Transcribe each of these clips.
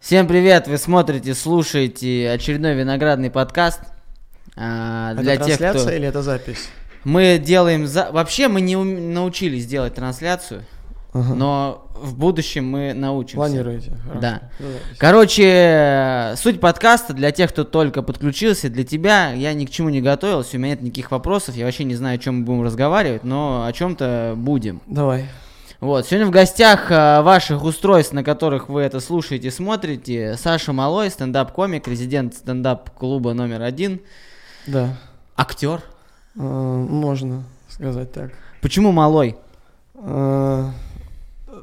Всем привет! Вы смотрите, слушаете очередной виноградный подкаст. А, это для трансляция тех, кто... или это запись? Мы делаем... За... Вообще мы не научились делать трансляцию, ага. но в будущем мы научимся. Планируете? Хорошо. Да. Короче, суть подкаста для тех, кто только подключился, для тебя, я ни к чему не готовился, у меня нет никаких вопросов, я вообще не знаю, о чем мы будем разговаривать, но о чем-то будем. Давай. Вот, сегодня в гостях а, ваших устройств, на которых вы это слушаете, смотрите, Саша Малой, стендап-комик, резидент стендап-клуба номер один. Да. Актер. А, можно сказать так. Почему Малой?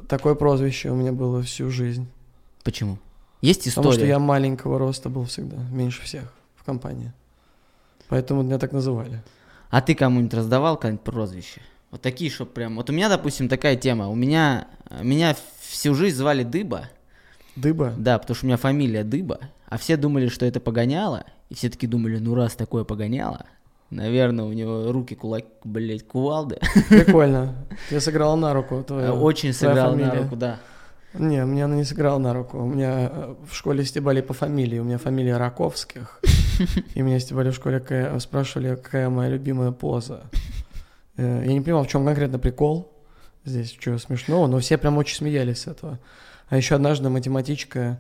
Такое прозвище у меня было всю жизнь. Почему? Есть история? Потому что я маленького роста был всегда, меньше всех в компании. Поэтому меня так называли. А ты кому-нибудь раздавал какое-нибудь прозвище? Вот такие, что прям... Вот у меня, допустим, такая тема. У меня... Меня всю жизнь звали Дыба. Дыба? Да, потому что у меня фамилия Дыба. А все думали, что это погоняло. И все таки думали, ну раз такое погоняло, наверное, у него руки кулак, блять, кувалды. Прикольно. Ты сыграл на руку твою Очень сыграл на руку, да. Не, мне она не сыграла на руку. У меня э, в школе стебали по фамилии. У меня фамилия Раковских. И меня стебали в школе, спрашивали, какая моя любимая поза. Э, я не понимал, в чем конкретно прикол здесь, что смешного, но все прям очень смеялись с этого. А еще однажды математичка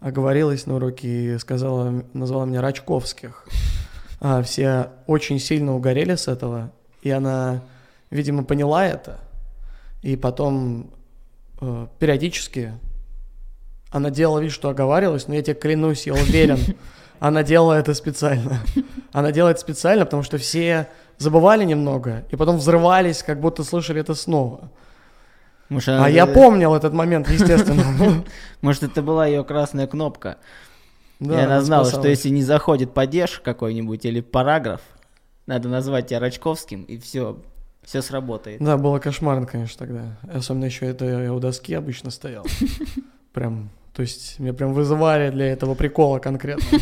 оговорилась на уроке и сказала, назвала меня Рачковских. А все очень сильно угорели с этого, и она, видимо, поняла это, и потом э, периодически она делала вид, что оговаривалась, но я тебе клянусь, я уверен, она делала это специально. Она делает специально, потому что все забывали немного, и потом взрывались, как будто слышали это снова. Может, а я помнил этот момент, естественно. Может, это была ее красная кнопка. Да, и она знала, что если не заходит падеж какой-нибудь или параграф, надо назвать тебя Рачковским, и все, все сработает. Да, было кошмарно, конечно, тогда. Особенно еще это я у доски обычно стоял. Прям то есть меня прям вызывали для этого прикола конкретно.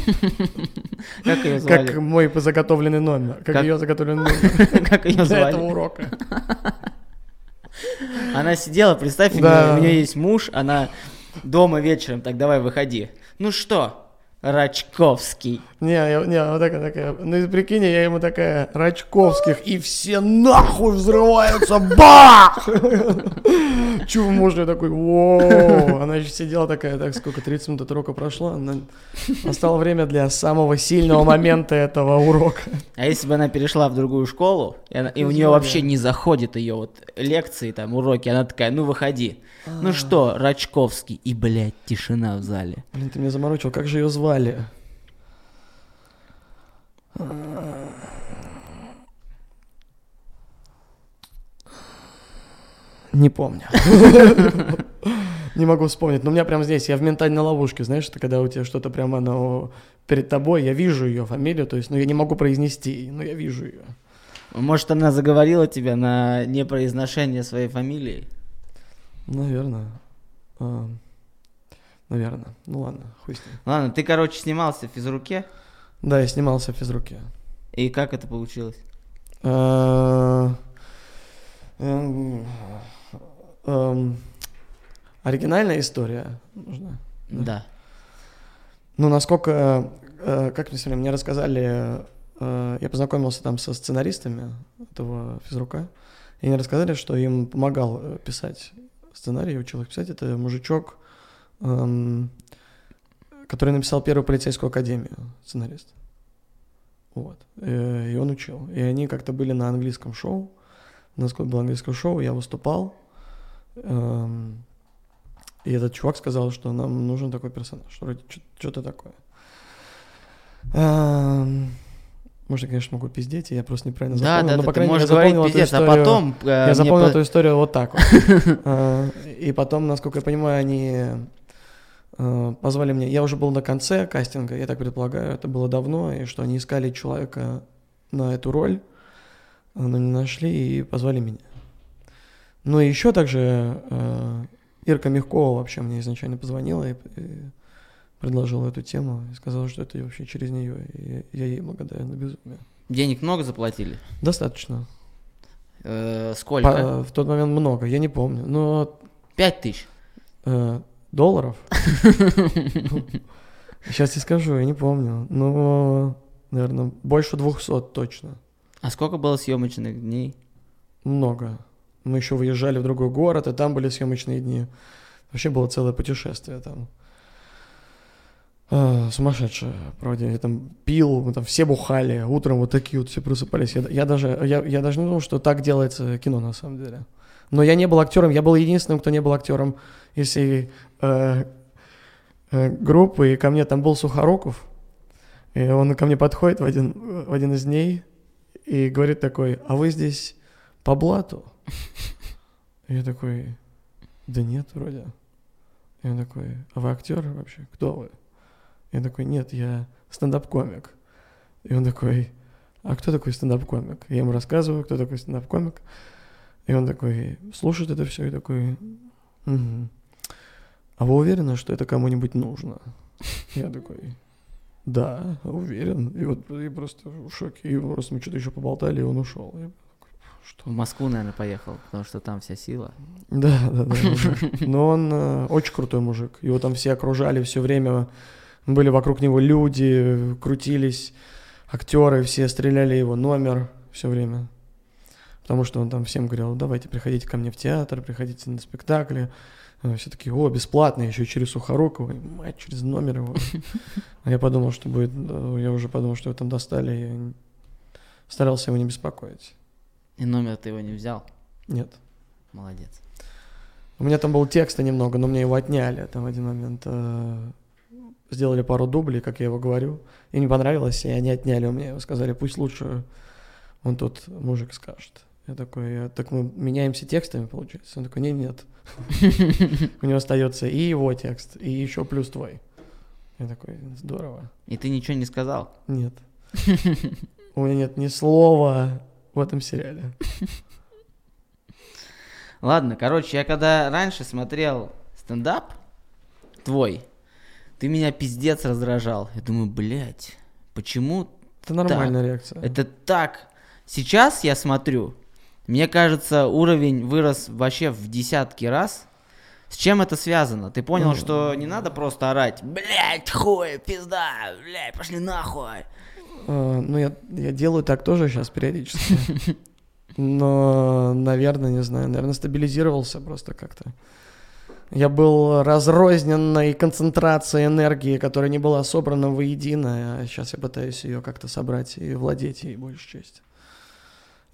Как ее звали? Как мой заготовленный номер. Как, ее заготовленный номер. Как ее звали? Для этого урока. Она сидела, представь, да. у нее есть муж, она дома вечером, так давай выходи. Ну что, Рачковский. Не, я, не, вот такая, такая. Ну, прикинь, я ему такая, Рачковских, и все нахуй взрываются, бах! Чего можно такой, воу! Она еще сидела такая, так, сколько, 30 минут от урока прошло, настало время для самого сильного момента этого урока. А если бы она перешла в другую школу, и, она, и у нее вообще не заходит ее вот лекции, там, уроки, она такая, ну, выходи. Ну что, Рачковский, и, блядь, тишина в зале. Блин, ты меня заморочил, как же ее звали? Не помню. Не могу вспомнить. Но у меня прям здесь, я в ментальной ловушке, знаешь, это когда у тебя что-то прямо оно перед тобой, я вижу ее фамилию, то есть, ну, я не могу произнести, но я вижу ее. Может, она заговорила тебя на непроизношение своей фамилии? Наверное. А, наверное. Ну ладно, хуй с ним. Ладно, ты, короче, снимался в физруке? Да, я снимался в физруке. И как это получилось? А, эм, эм, оригинальная история нужна? Да. Ну, насколько, э, как мне сегодня, мне рассказали, э, я познакомился там со сценаристами этого физрука, и они рассказали, что им помогал э, писать сценарий, учил их писать. Это мужичок, эм, который написал первую полицейскую академию, сценарист. Вот. И, и он учил. И они как-то были на английском шоу. У нас было английское шоу, я выступал. Эм, и этот чувак сказал, что нам нужен такой персонаж. Вроде что-то такое. Эм, может, я, конечно, могу пиздеть, я просто неправильно запомнил. Да, да, но, по крайней мере, я запомнил эту а историю, а потом... Э, я запомнил по... эту историю вот так вот. А, и потом, насколько я понимаю, они э, позвали меня... Я уже был на конце кастинга, я так предполагаю, это было давно, и что они искали человека на эту роль, но не нашли и позвали меня. Ну и еще также э, Ирка Мягкова вообще мне изначально позвонила и, и предложила эту тему и сказала, что это вообще через нее, и я ей благодарен до безумия. Денег много заплатили? Достаточно. Э, сколько? По- в тот момент много, я не помню, но Пять тысяч. э, долларов. Сейчас я скажу, я не помню, но, наверное, больше 200 точно. А сколько было съемочных дней? Много. Мы еще выезжали в другой город, и там были съемочные дни. Вообще было целое путешествие там. А, сумасшедшее, правда, я там пил, мы там все бухали, утром вот такие вот все просыпались. Я, я даже, я, я даже не думал, что так делается кино на самом деле. Но я не был актером, я был единственным, кто не был актером всей э, э, группы, и ко мне там был Сухоруков, и он ко мне подходит в один, в один из дней и говорит такой, а вы здесь по блату? Я такой, да нет, вроде. Он такой, а вы актер вообще? Кто вы? Я такой, нет, я стендап-комик. И он такой, а кто такой стендап-комик? Я ему рассказываю, кто такой стендап-комик. И он такой, слушает это все и такой, «Мгм. А вы уверены, что это кому-нибудь нужно? Я такой, да, уверен. И вот я просто в шоке. И просто мы что-то еще поболтали, и он ушел. Такой, что? В Москву, наверное, поехал, потому что там вся сила. Да, да, да. Но он э, очень крутой мужик. Его там все окружали все время. Были вокруг него люди, крутились, актеры, все стреляли его номер все время. Потому что он там всем говорил, давайте приходите ко мне в театр, приходите на спектакли. Все такие, о, бесплатно, еще через Сухорукова, мать, через номер его. А я подумал, что будет, э, я уже подумал, что его там достали, я старался его не беспокоить. И номер ты его не взял? Нет. Молодец. У меня там был текста немного, но мне его отняли там в один момент. э, Сделали пару дублей, как я его говорю. И не понравилось, и они отняли у меня его. Сказали, пусть лучше он тот мужик скажет. Я такой, «А так мы меняемся текстами, получается? Он такой, нет, нет. У него остается и его текст, и еще плюс твой. Я такой, здорово. И ты ничего не сказал? Нет. У меня нет ни слова в этом сериале. Ладно, короче, я когда раньше смотрел стендап твой, ты меня пиздец раздражал. Я думаю, блядь, почему Это нормальная реакция. это так? Сейчас я смотрю, мне кажется, уровень вырос вообще в десятки раз. С чем это связано? Ты понял, что не надо просто орать, блядь, хуй, пизда, блядь, пошли нахуй. Э, Ну, я, я делаю так тоже сейчас периодически. Но, наверное, не знаю, наверное, стабилизировался просто как-то. Я был разрозненной концентрацией энергии, которая не была собрана воедино, а сейчас я пытаюсь ее как-то собрать и владеть ей большей частью.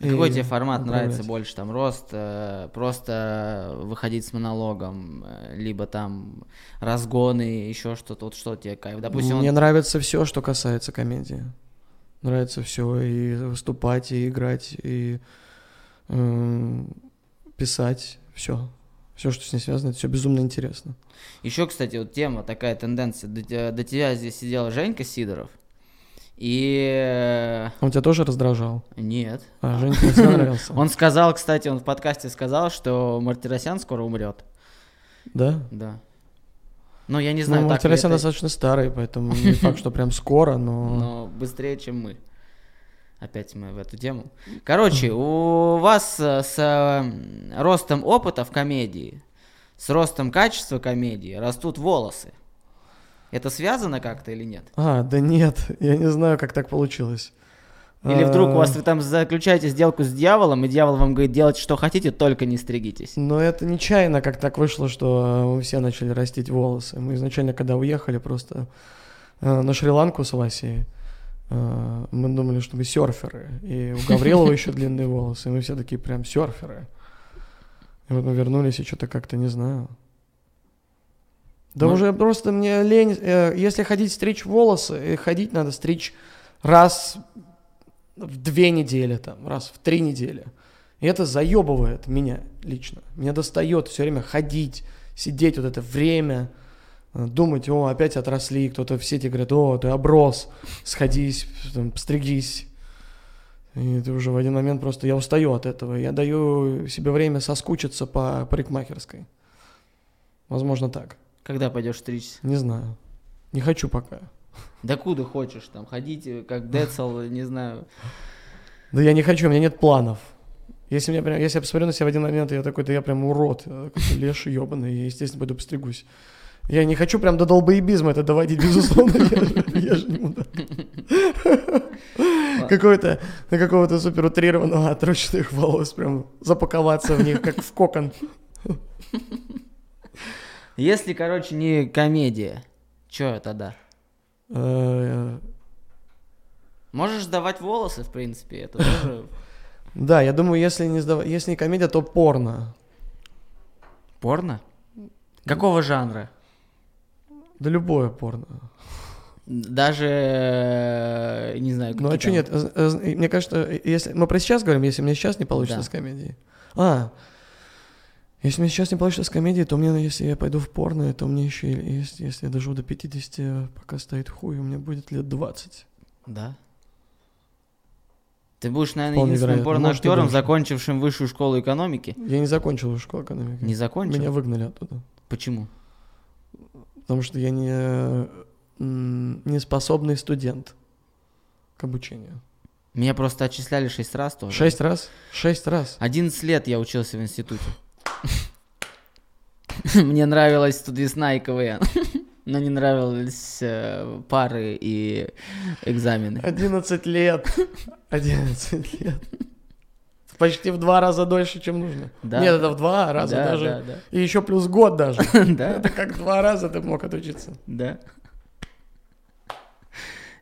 А Какой И тебе формат управлять. нравится больше? Там рост, э, просто выходить с монологом, э, либо там разгоны, еще что-то. Вот что тебе кайф? Допустим, Мне он- нравится все, что касается комедии. Нравится все и выступать, и играть, и эм, писать, все. Все, что с ней связано, это все безумно интересно. Еще, кстати, вот тема, такая тенденция. До, до тебя здесь сидел Женька Сидоров. И... э, Он тебя тоже раздражал? Нет. А, Женька тебе всегда нравился? Он сказал, кстати, он в подкасте сказал, что Мартиросян скоро умрет. Да? Да. Ну, я не знаю, ну, так ли Мартиросян это, достаточно старый, поэтому не факт, что прям скоро, но... но быстрее, чем мы. Опять мы в эту тему. Короче, у вас э, с э, ростом опыта в комедии, с ростом качества комедии растут волосы. Это связано как-то или нет? А, да нет, я не знаю, как так получилось. Или вдруг у вас А, вы там заключаете сделку с дьяволом, и дьявол вам говорит, делайте что хотите, только не стригитесь. Но это нечаянно как так вышло, что мы все начали растить волосы. Мы изначально, когда уехали просто э, на Шри-Ланку с Васей, э, мы думали, что мы серферы. И у Гаврилова еще длинные волосы, и мы все такие прям серферы. И вот мы вернулись, и что-то как-то не знаю. Да Ну- уже просто мне лень. э, Если ходить стричь волосы, э, ходить надо стричь раз в две недели, там, раз в три недели. И это заебывает меня лично. Меня достает все время ходить, сидеть вот это время, э, думать, о, опять отросли, кто-то в сети говорит, о, ты оброс, сходись, там, постригись. И это уже в один момент просто я устаю от этого. Я даю себе время соскучиться по парикмахерской. Возможно, так. Когда пойдешь стричься? Не знаю. Не хочу пока. Да куда хочешь, там, ходить, э, как Децл, не знаю. Да я не хочу, у меня нет планов. Если, меня прям, если я посмотрю на себя в один момент, я такой, да я прям урод, какой-то леший ебаный, я, естественно, пойду постригусь. Я не хочу прям до долбоебизма это доводить, безусловно, я, же- не мудак. Какой-то, на какого-то супер утрированного отрощенных волос, прям запаковаться в них, как в кокон. Если, короче, не комедия, чё тогда? Э, Можешь сдавать волосы, в принципе, это тоже Да, я думаю, если не, сдав- если не комедия, то порно. порно. Какого жанра? Да любое порно. Даже, э, не знаю, Ну а что нет? Э, э, Мне кажется, если мы про сейчас говорим, если мне сейчас не получится Да. с комедией. А, если мне сейчас не получится с комедией, то мне, если я пойду в порно, то мне еще, если, если я доживу до 50, пока стоит хуй, у меня будет лет 20. Да. Ты будешь, наверное, Вполне единственным порноактером, закончившим высшую школу экономики. Я не закончил школу экономики. Не закончил? Меня выгнали оттуда. Почему? Потому что я не, не способный студент к обучению. Меня просто отчисляли шесть раз тоже. Шесть раз? Шесть раз. 11 лет я учился в институте. Мне нравилась студвесна и КВН. Но не нравились э, пары и экзамены. 11 лет. 11 лет. Почти в два раза дольше, чем нужно. Да. Нет, это в два раза Да, даже. да, да. И еще плюс год даже. Да, Это как два раза ты мог отучиться. да.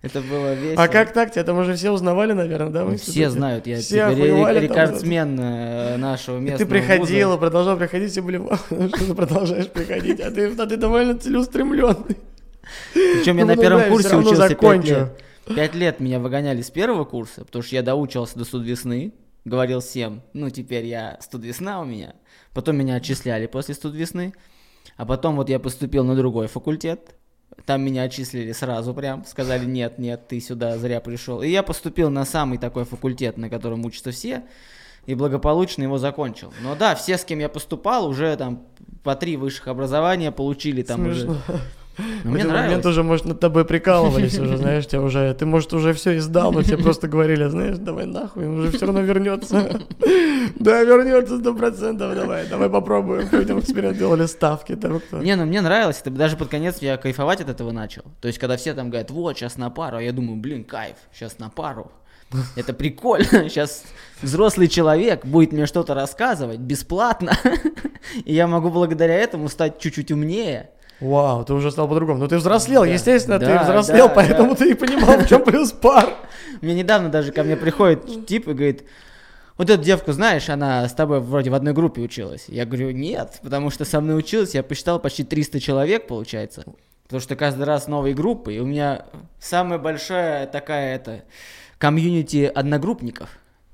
Это было весело. А как так? Тебя там уже все узнавали, наверное, да? Ну, институте? Все знают, я Все теперь ре- охуевали там рекордсмен э, нашего местного ты приходил, вуза. и продолжал приходить, все были «Вау, что ты продолжаешь приходить, а ты, а ты довольно целеустремленный. Причем я Ну, на ну первом курсе учился 5 закончу. лет. Пять лет меня выгоняли с первого курса, потому что я доучивался до студвесны, говорил всем, ну теперь я студвесна у меня. Потом меня отчисляли после студвесны, а потом вот я поступил на другой факультет, там меня отчислили сразу прям, сказали, нет, нет, ты сюда зря пришел. И я поступил на самый такой факультет, на котором учатся все, и благополучно его закончил. Но да, все, с кем я поступал, уже там по три высших образования получили там Смешно. уже. В мне этот момент нравилось. уже, может, над тобой прикалывались уже, знаешь, тебя уже, ты, может, уже все издал, но тебе просто говорили, знаешь, давай нахуй, он уже все равно вернется. Да, вернется сто процентов, давай, давай попробуем. Пойдем эксперимент делали ставки. там кто. Не, ну мне нравилось, это даже под конец я кайфовать от этого начал. То есть, когда все там говорят, вот, сейчас на пару, а я думаю, блин, кайф, сейчас на пару. Это прикольно, сейчас взрослый человек будет мне что-то рассказывать бесплатно, и я могу благодаря этому стать чуть-чуть умнее. Вау, ты уже стал по-другому. Ну ты взрослел, Да. естественно, ты Да, взрослел, да, поэтому да. ты и понимал, в чем плюс пар. Мне недавно даже ко мне приходит тип и говорит, вот эту девку знаешь, она с тобой вроде в одной группе училась. Я говорю, нет, потому что со мной училась, я посчитал почти 300 человек, получается. Потому что каждый раз новые группы, и у меня самая большая такая это комьюнити одногруппников.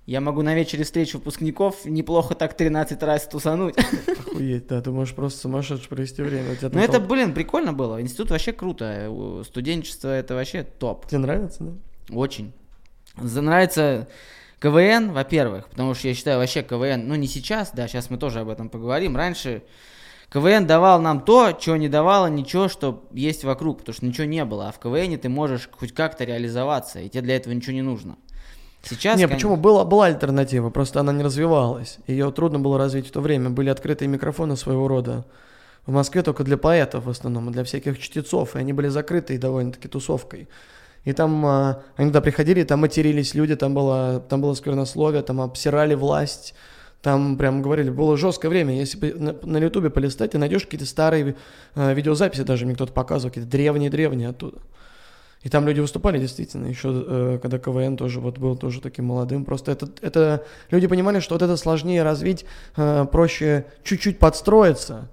Я могу на вечере встречи выпускников неплохо так 13 раз тусануть. Охуеть, да, ты можешь просто сумасшедше провести время. У тебя там Но это, блин, прикольно было. Институт вообще круто. Студенчество это вообще топ. Тебе нравится, да? Очень. Нравится КВН, во-первых, потому что я считаю вообще КВН, ну не сейчас, да, сейчас мы тоже об этом поговорим. Раньше КВН давал нам то, чего не давало ничего, что есть вокруг, потому что ничего не было. А в КВН ты можешь хоть как-то реализоваться, и тебе для этого ничего не нужно. Сейчас, не, кон- почему? Была, была альтернатива, просто она не развивалась. Ее трудно было развить в то время. Были открытые микрофоны своего рода. В Москве только для поэтов в основном, и для всяких чтецов. И они были закрыты довольно-таки тусовкой. И там а, они туда приходили, там матерились люди, там было, там было сквернословие, там обсирали власть. Там прям говорили, было жесткое время. Если на Ютубе полистать, ты найдешь какие-то старые э, видеозаписи, даже мне кто-то показывал, какие-то древние-древние оттуда. И там люди выступали действительно, еще э, когда КВН тоже вот был тоже таким молодым. Просто это, это люди понимали, что вот это сложнее развить, э, проще чуть-чуть подстроиться,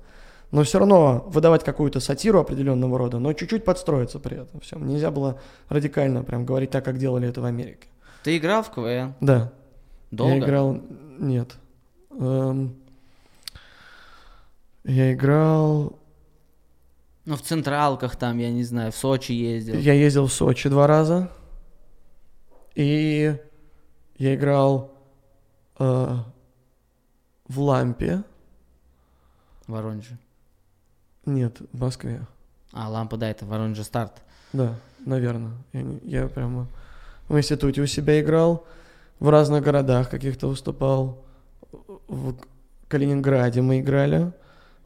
но все равно выдавать какую-то сатиру определенного рода, но чуть-чуть подстроиться при этом. Все. Нельзя было радикально прям говорить так, как делали это в Америке. Ты играл в КВН? Да. Долго? Я играл... Нет. Эм, Я играл... Ну, в Централках там, я не знаю, в Сочи ездил. Я ездил в Сочи два раза. И я играл э, в Лампе. В Воронеже. Нет, в Москве. А, лампа, да, это Воронеж старт. Да, наверное. Я, не- я прямо в институте у себя играл, в разных городах каких-то выступал. В Калининграде мы играли,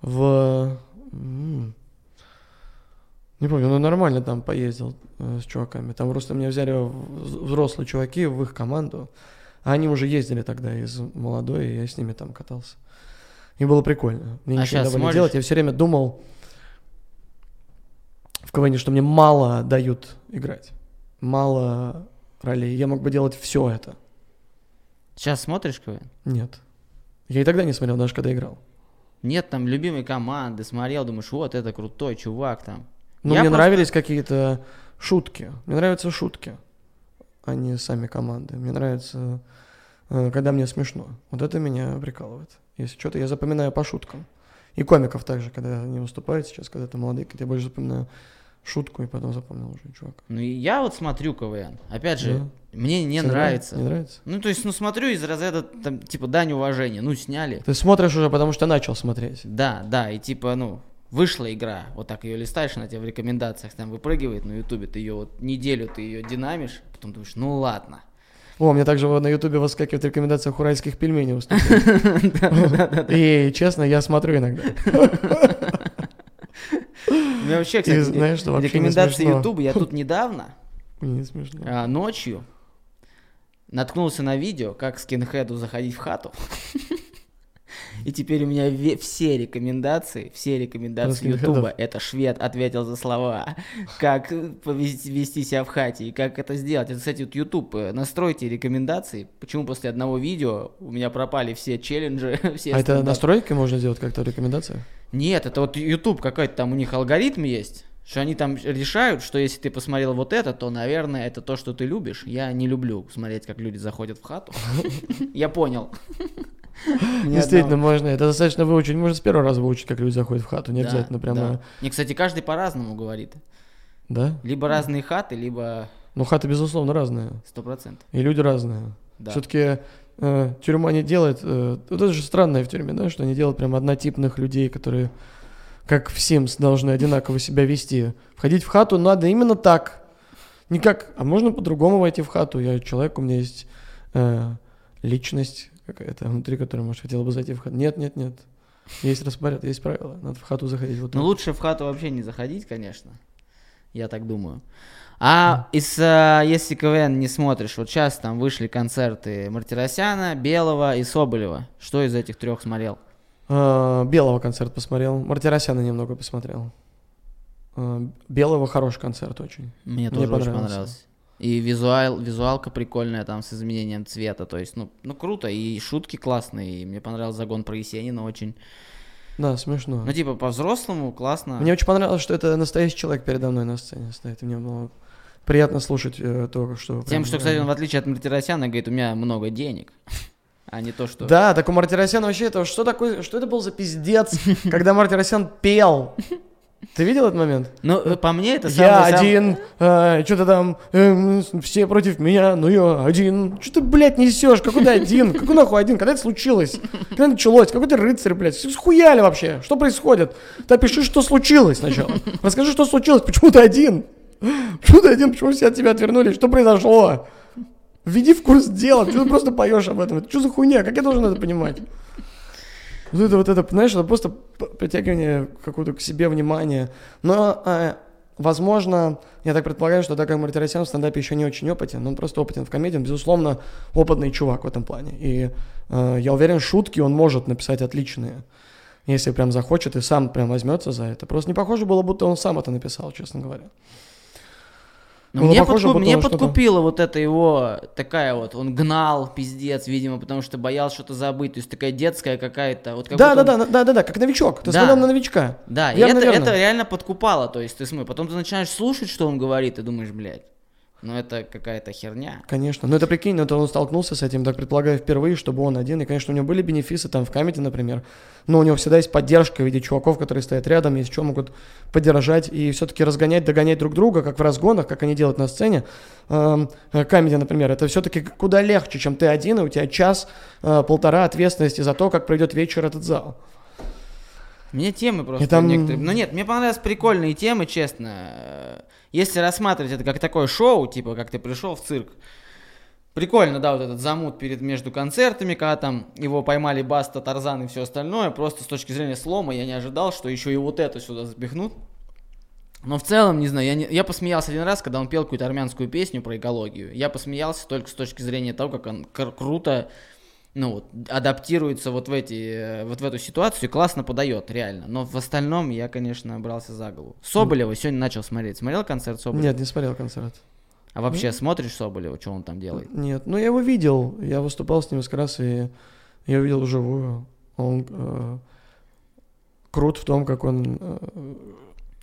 в... м, Не помню, но нормально там поездил э, с чуваками. Там просто меня взяли взрослые чуваки в их команду, а они уже ездили тогда из молодой, и я с ними там катался. И было прикольно. Мне А ничего не давали делать. Я все время думал в КВН, что мне мало дают играть. Мало ролей. Я мог бы делать все это. Сейчас смотришь КВН? Нет. Я и тогда не смотрел, даже когда играл. Нет там любимой команды, смотрел, думаешь, вот это крутой чувак там. Но Я мне просто- нравились какие-то шутки. Мне нравятся шутки, а не сами команды. Мне нравится, э, когда мне смешно. Вот это меня прикалывает. Если что-то, я запоминаю по шуткам. И комиков также, когда они выступают сейчас, когда это молодые, я больше запоминаю шутку и потом запомнил уже чувака. Ну и я вот смотрю КВН. Опять же, Да. мне не Тебе нравится. Не нравится? Ну, то есть, ну, смотрю из разряда, там, типа, дань уважения. Ну, сняли. Ты смотришь уже, потому что начал смотреть. Да, да, и типа, ну, вышла игра, вот так ее листаешь, она тебе в рекомендациях там выпрыгивает на ютубе, ты ее вот неделю ты ее динамишь, потом думаешь, ну ладно. О, мне также на ютубе выскакивает в рекомендациях уральских пельменей выступает. И честно, я смотрю иногда. У вообще, кстати, знаешь, что вообще не рекомендации ютуба, я тут недавно, а, ночью, наткнулся на видео, как скинхеду заходить в хату. И теперь у меня ве- все рекомендации, все рекомендации. Ютуба, это швед ответил за слова, как э, повести вести себя в хате и как это сделать. Это, кстати, вот Ютуб, э, настройте рекомендации. Почему после одного видео у меня пропали все челленджи, все А это настройки можно сделать как-то рекомендация? Нет, это вот YouTube какой-то там у них алгоритм есть, что они там решают, что если ты посмотрел вот это, то, наверное, это то, что ты любишь. Я не люблю смотреть, как люди заходят в хату. Я понял. Действительно, можно. Это достаточно выучить. Можно с первого раза выучить, как люди заходят в хату. Не обязательно прямо. Не, кстати, каждый по-разному говорит. Да? Либо разные хаты, либо Ну, хаты, безусловно, разные. сто процентов. И люди разные. Да. Все-таки тюрьма не делает... э, вот это же странное в тюрьме, да, что они делают прям однотипных людей, которые как в Sims должны одинаково себя вести. Входить в хату надо именно так. Не как... А можно по-другому войти в хату. Я человек, у меня есть э, личность какая-то внутри, которая, может, хотела бы зайти в хату. Нет, нет, нет. Есть распорядок, есть правила. Надо в хату заходить вот Ну, лучше в хату вообще не заходить, конечно. Я так думаю. А из, э, если КВН не смотришь, вот сейчас там вышли концерты Мартиросяна, Белого и Соболева. Что из этих трех смотрел? А, Белого концерт посмотрел. Мартиросяна немного посмотрел. А, Белого хороший концерт очень. Мне Мне тоже очень понравился. И визуал, визуалка прикольная там с изменением цвета. То есть, ну, ну круто. И шутки классные. И мне понравился загон про Есенина очень. Да, смешно. Ну, типа, по-взрослому классно. Мне очень понравилось, что это настоящий человек передо мной на сцене стоит. И мне было приятно слушать э, то, что... Тем, прям что, кстати, он, в отличие от Мартиросяна, говорит, у меня много денег. А не то, что... Да, так у Мартиросяна вообще это... Что такое... Что это был за пиздец, когда Мартиросян пел? Ты видел этот момент? Ну, э, по мне, это Я самый- сам- один, что-то там, э, все против меня, но я один. Что ты, блядь, несешь? Какой ты один? Какой нахуй один? Когда это случилось? Когда началось? Какой ты рыцарь, блядь? Схуяли вообще? Что происходит? Ты опиши, что случилось сначала. Расскажи, что случилось, почему ты один? Почему ты один? Почему все от тебя отвернулись? Что произошло? Введи в курс дела, ты просто поешь об этом. Это что за хуйня? Как я должен это понимать? Вот это вот это, знаешь, это просто притягивание какого-то к себе внимания. Но, э, возможно, я так предполагаю, что так как Мартиросян в стендапе еще не очень опытен, он просто опытен в комедии, он, безусловно, опытный чувак в этом плане. И э, я уверен, шутки он может написать отличные. Если прям захочет и сам прям возьмется за это. Просто не похоже было, будто он сам это написал, честно говоря. Было мне, похоже, подкуп- мне он что-то- подкупила вот эта его такая вот, он гнал, пиздец, видимо, потому что боялся что-то забыть, то есть такая детская какая-то, вот как Да, да, он- да, да, да, да, как новичок. Ты Да. смотрел на новичка. Да, и это, это реально подкупало, то есть ты смотри, потом ты начинаешь слушать, что он говорит, и думаешь, блядь, ну это какая-то херня. Конечно. Но это прикинь, ну, это он столкнулся с этим, так предполагаю, впервые, чтобы он один. И, конечно, у него были бенефисы там в камеди, например. Но у него всегда есть поддержка в виде чуваков, которые стоят рядом, есть что могут поддержать и все-таки разгонять, догонять друг друга, как в разгонах, как они делают на сцене. Эм, э, Камеди, например, это все-таки куда легче, чем ты один, и у тебя час, э, полтора ответственности за то, как пройдет вечер этот зал. Мне темы просто там- некоторые... Ну нет, мне понравились прикольные темы, честно. Если рассматривать это как такое шоу, типа, как ты пришел в цирк, Прикольно, да, вот этот замут перед между концертами, когда там его поймали Баста, Тарзан и все остальное. Просто с точки зрения слома я не ожидал, что еще и вот это сюда запихнут. Но в целом, не знаю, я, не- я посмеялся один раз, когда он пел какую-то армянскую песню про экологию. Я посмеялся только с точки зрения того, как он кр- круто ну, вот, адаптируется вот в, эти, э, вот в эту ситуацию и классно подает, реально. Но в остальном я, конечно, брался за голову. Соболева сегодня начал смотреть. Смотрел концерт Соболева? Нет, не смотрел концерт. А вообще смотришь Соболева, что он там делает? Нет, ну я его видел, я выступал с ним несколько раз, и я его видел вживую. Он э, крут в том, как он э,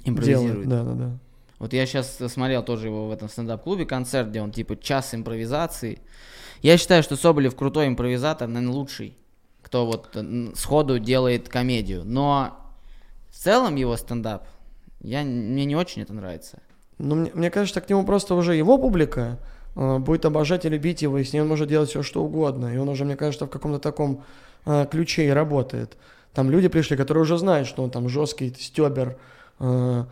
Импровизирует. делает. Да, да, да. Вот я сейчас смотрел тоже его в этом стендап-клубе концерт, где он типа час импровизации. Я считаю, что Соболев крутой импровизатор, наверное, лучший, кто вот э, сходу делает комедию. Но в целом его стендап, я, мне не очень это нравится. Ну, мне, мне кажется, к нему просто уже его публика э, будет обожать и любить его, и с ним он может делать все, что угодно. И он уже, мне кажется, в каком-то таком э, ключе и работает. Там люди пришли, которые уже знают, что он там жесткий стебер, э,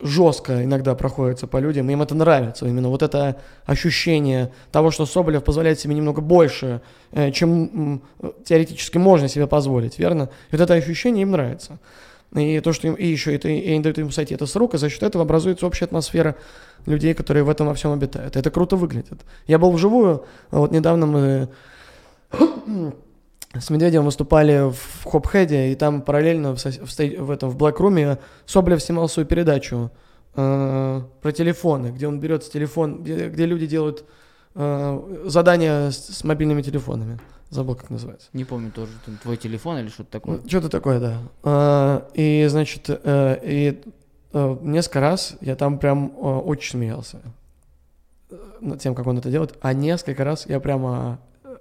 жестко иногда проходится по людям, им это нравится. Именно вот это ощущение того, что Соболев позволяет себе немного больше, э, чем теоретически можно себе позволить, верно? И вот это ощущение им нравится. И то, что им, и еще это, и они дают ему сойти это с рук, и за счет этого образуется общая атмосфера людей, которые в этом во всем обитают. Это круто выглядит. Я был вживую, вот недавно мы с Медведевым выступали в Хопхеде, и там параллельно в, в, в этом, в Блэкруме Соболев снимал свою передачу э, про телефоны, где он берет телефон, где, где люди делают э, задания с, с мобильными телефонами. Забыл, как называется. Не помню тоже, там, твой телефон или что-то такое. Что-то такое, да. А, И, значит, э, и э, несколько раз я там прям э, очень смеялся э, над тем, как он это делает, а несколько раз я прямо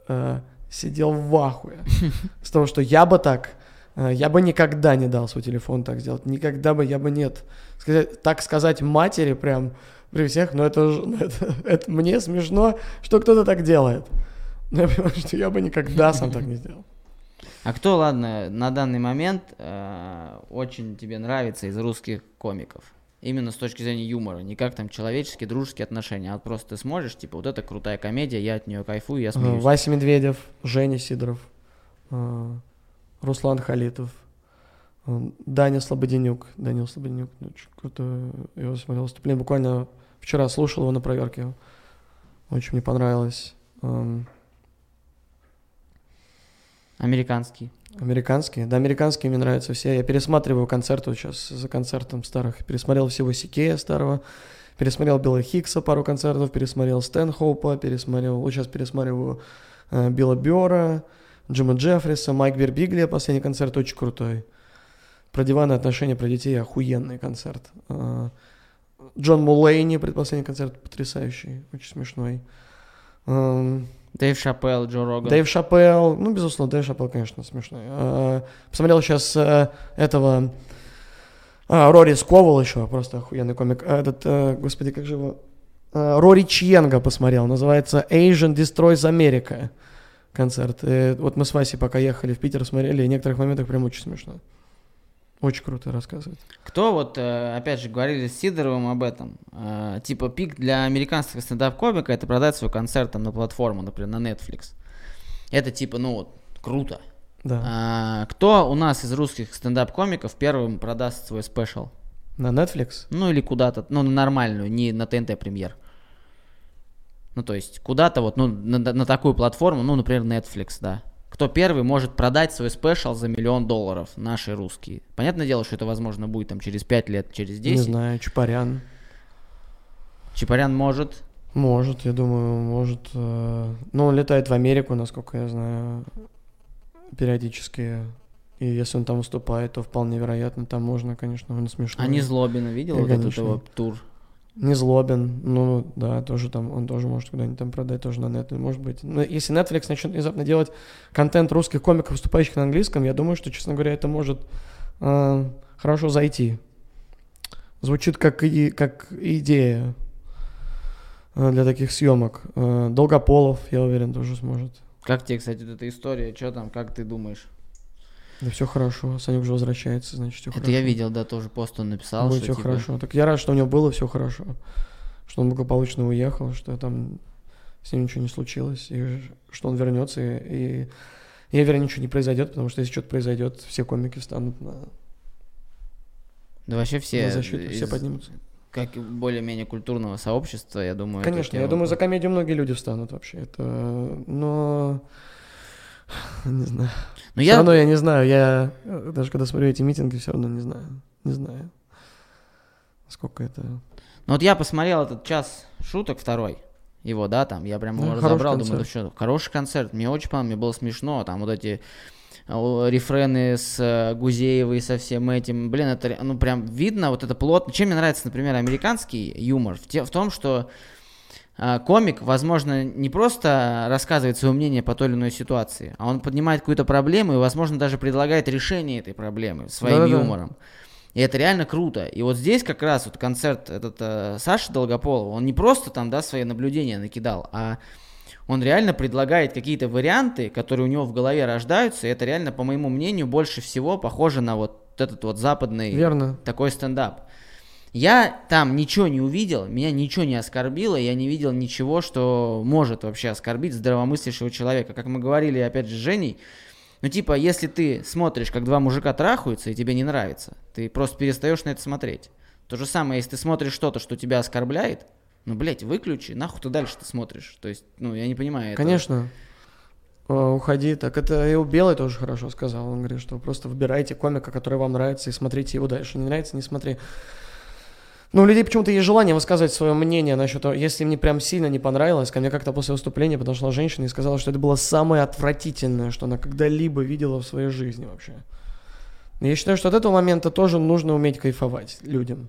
э, сидел в ахуе с того, что я бы так, э, я бы никогда не дал свой телефон так сделать, никогда бы, я бы нет. Сказать, так сказать матери прям при всех, но это, это, это мне смешно, что кто-то так делает. Но я понимаю, что я бы никогда сам так не сделал. А кто, ладно, на данный момент э, очень тебе нравится из русских комиков? Именно с точки зрения юмора, не как там человеческие, дружеские отношения, а просто ты сможешь, типа, вот это крутая комедия, я от нее кайфую, я Э, смеюсь. Вася Медведев, Женя Сидоров, э, Руслан Халитов, э, Даня Слободенюк. Данил Слободенюк, ну, очень круто его смотрел выступление. Буквально вчера слушал его на проверке. Очень мне понравилось. Эм, Американский. Американские. Да, американские мне нравятся все. Я пересматриваю концерты сейчас за концертом старых. Пересмотрел всего Сикея старого. Пересмотрел Билла Хикса пару концертов. Пересмотрел Стэнхоупа. Пересмотрел... Вот сейчас пересматриваю э, Билла Бёра, Джима Джеффриса, Майк Вербигли. Последний концерт очень крутой. Про диванные отношения, про детей охуенный концерт. Э, Джон Мулейни, предпоследний концерт, потрясающий, очень смешной. Эм, Дэйв Шапелл, Джо Роган. Дэйв Шапелл, ну, безусловно, Дэйв Шапелл, конечно, смешной. А, Посмотрел сейчас этого а, Рори Сковал еще, просто охуенный комик. А, Этот, э, господи, как же его... А, Рори Чьенга посмотрел, называется Asian Destroys America концерт. И вот мы с Васей пока ехали в Питер, смотрели, и в некоторых моментах прям очень смешно. Очень круто рассказывает. Кто вот, э, опять же, говорили с Сидоровым об этом, э, типа пик для американского стендап-комика это продать свой концерт там на платформу, например, на Netflix. Это типа, ну вот, круто. Да. А, кто у нас из русских стендап-комиков первым продаст свой special? На Netflix? Ну или куда-то, ну на нормальную, не на ТНТ премьер. Ну то есть куда-то вот, ну на, на такую платформу, ну например Netflix, да. Кто первый может продать свой спешл за миллион долларов, наши русские. Понятное дело, что это возможно будет там через 5 лет, через 10. Не знаю, Чапарян. Чапарян может. Может, я думаю, может. э, Ну, он летает в Америку, насколько я знаю, периодически. И если он там выступает, то вполне вероятно, там можно, конечно, он смешно. А не Злобина видел вот этот его тур? Не злобен, ну да, тоже там, он тоже может куда-нибудь там продать, тоже на Netflix, может быть. Но если Netflix начнет внезапно делать контент русских комиков, выступающих на английском, я думаю, что, честно говоря, это может э, хорошо зайти. Звучит как, и, как идея э, для таких съемок. Э, Долгополов, я уверен, тоже сможет. Как тебе, кстати, эта история? Что там, как ты думаешь? Да все хорошо, Санек уже возвращается, значит, все Это хорошо. я видел, да, тоже пост он написал, Будет все типа, хорошо. Так я рад, что у него было все хорошо. Что он благополучно уехал, что там с ним ничего не случилось, и что он вернется, и, и я уверен, ничего не произойдет, потому что если что-то произойдет, все комики встанут на, Да вообще все, на защиту, все из- поднимутся. как более-менее культурного сообщества, я думаю. это Конечно, я думаю, за комедию многие люди встанут вообще. Это, но не знаю. Но Все я, равно я не знаю, я э, даже когда смотрю эти митинги, все равно не знаю, не знаю, сколько это. ну вот я посмотрел этот час шуток второй, его, да, там, я прям Да, его хороший разобрал, думаю, да что, хороший концерт, мне очень понравилось, мне было смешно, там вот эти э, рефрены с э, Гузеевой, со всем этим, блин, это, ну, прям видно, вот это плотно. Чем мне нравится, например, американский юмор? В, те- в том, что комик, возможно, не просто рассказывает свое мнение по той или иной ситуации, а он поднимает какую-то проблему и, возможно, даже предлагает решение этой проблемы своим Да-да-да. юмором. И это реально круто. И вот здесь как раз вот концерт этот э, Саши Долгополова, он не просто там, да, свои наблюдения накидал, а он реально предлагает какие-то варианты, которые у него в голове рождаются, и это реально, по моему мнению, больше всего похоже на вот этот вот западный Верно. такой стендап. Я там ничего не увидел, меня ничего не оскорбило, я не видел ничего, что может вообще оскорбить здравомыслящего человека. Как мы говорили, опять же, с Женей, ну типа, если ты смотришь, как два мужика трахаются, и тебе не нравится, ты просто перестаешь на это смотреть. То же самое, если ты смотришь что-то, что тебя оскорбляет, ну, блядь, выключи, нахуй ты дальше ты смотришь. То есть, ну, я не понимаю. этого. Конечно. Э, Уходи. Так это и у Белой тоже хорошо сказал. Он говорит, что просто выбирайте комика, который вам нравится, и смотрите его дальше. Не нравится, не смотри. Ну, у людей почему-то есть желание высказывать свое мнение насчет того, если мне прям сильно не понравилось, ко мне как-то после выступления подошла женщина и сказала, что это было самое отвратительное, что она когда-либо видела в своей жизни вообще. Я считаю, что от этого момента тоже нужно уметь кайфовать людям.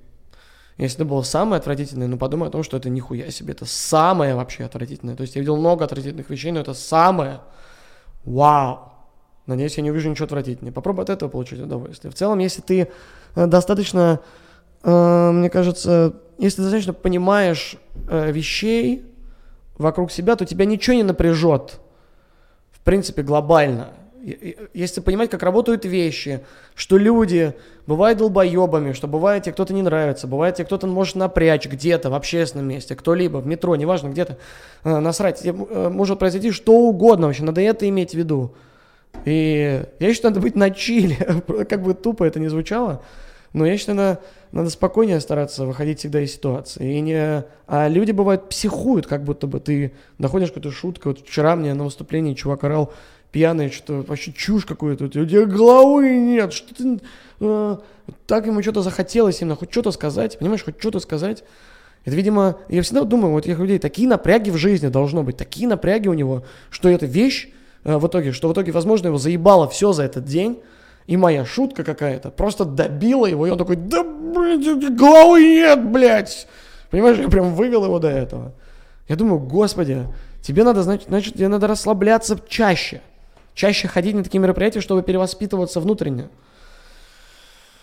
Если это было самое отвратительное, ну подумай о том, что это нихуя себе, это самое вообще отвратительное. То есть я видел много отвратительных вещей, но это самое. Вау! Надеюсь, я не увижу ничего отвратительнее. Попробуй от этого получить удовольствие. В целом, если ты э, достаточно, мне кажется, если ты достаточно понимаешь э, вещей вокруг себя, то тебя ничего не напряжет. В принципе, глобально. Если понимать, как работают вещи, что люди бывают долбоебами, что бывает тебе кто-то не нравится, бывает тебе кто-то может напрячь где-то в общественном месте, кто-либо, в метро, неважно, где-то, э, насрать, тебе, э, может произойти что угодно вообще, надо это иметь в виду. И я считаю, надо быть на чиле, как бы тупо это не звучало, но я считаю, надо, надо спокойнее стараться выходить всегда из ситуации. И не... А люди, бывают, психуют, как будто бы ты доходишь к какой-то шутке. Вот вчера мне на выступлении чувак орал пьяный, что вообще чушь какую-то. У тебя головы нет, что ты... э, так ему что-то захотелось именно, хоть что-то сказать, понимаешь, хоть что-то сказать. Это, видимо, я всегда думаю, вот этих людей, такие напряги в жизни должно быть, такие напряги у него, что эта вещь э, в итоге, что в итоге, возможно, его заебало все за этот день, и моя шутка какая-то просто добила его, и он такой, да, блядь, головы нет, блядь. Понимаешь, я прям вывел его до этого. Я думаю, господи, тебе надо, значит, значит, тебе надо расслабляться чаще. Чаще ходить на такие мероприятия, чтобы перевоспитываться внутренне.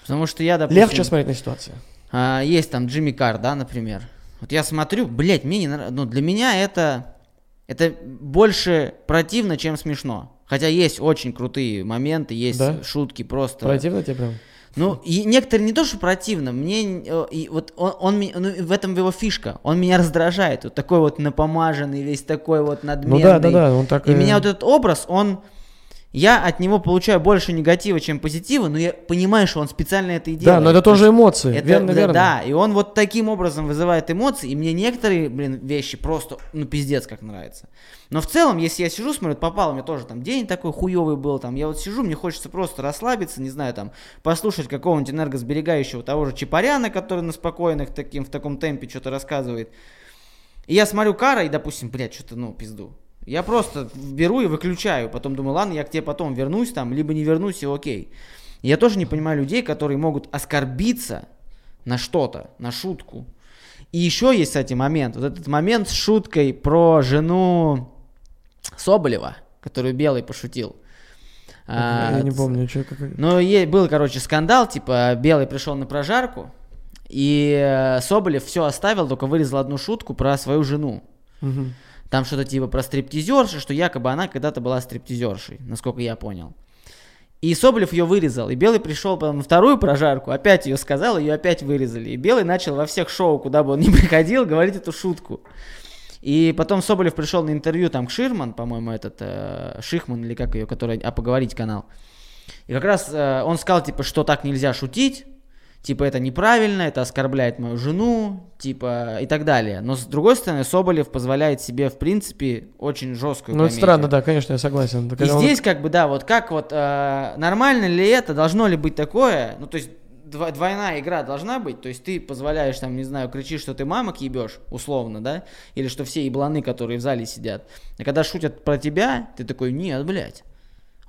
Потому что я, допустим... Легче смотреть на ситуацию. А, есть там Джимми Кар, да, например. Вот я смотрю, блядь, мне не нравится. Ну, для меня это, это больше противно, чем смешно. Хотя есть очень крутые моменты, есть Да? шутки просто. Противно тебе прям? Ну, и некоторые не то, что противно, мне, э, и вот он, он ну, в этом его фишка, он меня раздражает, вот такой вот напомаженный, весь такой вот надменный. Ну да, да, да, он так И меня вот этот образ, он, я от него получаю больше негатива, чем позитива, но я понимаю, что он специально это и делает. Да, но это тоже эмоции. это, верно, да, верно. да, и он вот таким образом вызывает эмоции, и мне некоторые, блин, вещи просто, ну, пиздец, как нравятся. Но в целом, если я сижу, смотрю, попал, у меня тоже там день такой хуёвый был, там, я вот сижу, мне хочется просто расслабиться, не знаю, там, послушать какого-нибудь энергосберегающего того же Чапаряна, который на спокойных таким, в таком темпе что-то рассказывает. И я смотрю Кара, и, допустим, блядь, что-то, ну, пизду. Я просто беру и выключаю, потом думаю, ладно, я к тебе потом вернусь там, либо не вернусь, и окей. Я тоже не понимаю людей, которые могут оскорбиться на что-то, на шутку. И еще есть, кстати, момент, вот этот момент с шуткой про жену Соболева, которую Белый пошутил. Я А, не помню, что какой. ну, е- был, короче, скандал, типа, Белый пришел на прожарку, и э, Соболев все оставил, только вырезал одну шутку про свою жену. Мгм. Там что-то типа про стриптизерши, что якобы она когда-то была стриптизершей, насколько я понял. И Соболев ее вырезал. И Белый пришел потом на вторую прожарку, опять ее сказал, ее опять вырезали. И Белый начал во всех шоу, куда бы он ни приходил, говорить эту шутку. И потом Соболев пришел на интервью там к Ширман, по-моему, этот э, Шихман или как ее, который, а поговорить канал. И как раз э, он сказал, типа, что так нельзя шутить, типа, это неправильно, это оскорбляет мою жену, типа, и так далее. Но с другой стороны, Соболев позволяет себе, в принципе, очень жесткую Ну, это странно, да, конечно, я согласен. И Когда он- здесь, как бы, да, вот как вот, э, нормально ли это, должно ли быть такое, ну, то есть, дво- двойная игра должна быть, то есть ты позволяешь, там, не знаю, кричишь, что ты мамок ебешь, условно, да, или что все ебланы, которые в зале сидят. А когда шутят про тебя, ты такой, нет, блядь.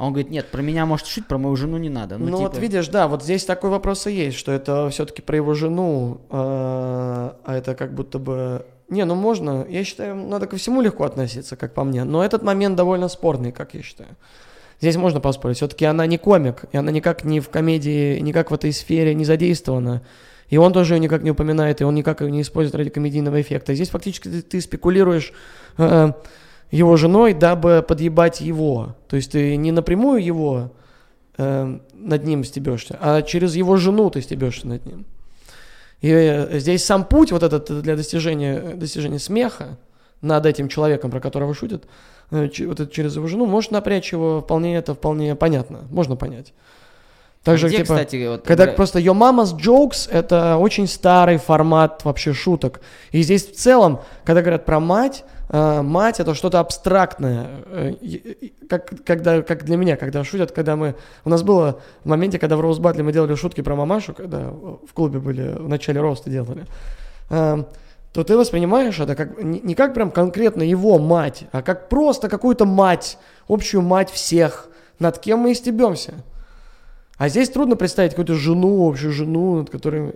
А он говорит, нет, про меня может шутить, про мою жену не надо. Ну, Ну, вот типа, видишь, да, вот здесь такой вопрос и есть, что это все-таки про его жену, а а это как будто бы... Не, ну можно, я считаю, надо ко всему легко относиться, как по мне, но этот момент довольно спорный, как я считаю. Здесь можно поспорить, все-таки она не комик, и она никак не в комедии, никак в этой сфере не задействована. И он тоже ее никак не упоминает, и он никак ее не использует ради комедийного эффекта. Здесь фактически ты, ты спекулируешь э, его женой, дабы подъебать его. То есть ты не напрямую его э, над ним стебешься, а через его жену ты стебешься над ним. И э, здесь сам путь вот этот для достижения, достижения смеха над этим человеком, про которого шутят, э, вот это через его жену, может напрячь его вполне, это вполне понятно, можно понять. Также, где, типа, кстати, вот, когда бра- просто Yo Mama's Jokes — это очень старый формат вообще шуток. И здесь в целом, когда говорят про мать, э, мать — это что-то абстрактное. Э, как, когда, как для меня, когда шутят, когда мы... У нас было в моменте, когда в Роузбатле мы делали шутки про мамашу, когда в клубе были, в начале роста делали, э, то ты воспринимаешь это как не, как прям конкретно его мать, а как просто какую-то мать, общую мать всех, над кем мы и стебемся. А здесь трудно представить какую-то жену, общую жену, над которой,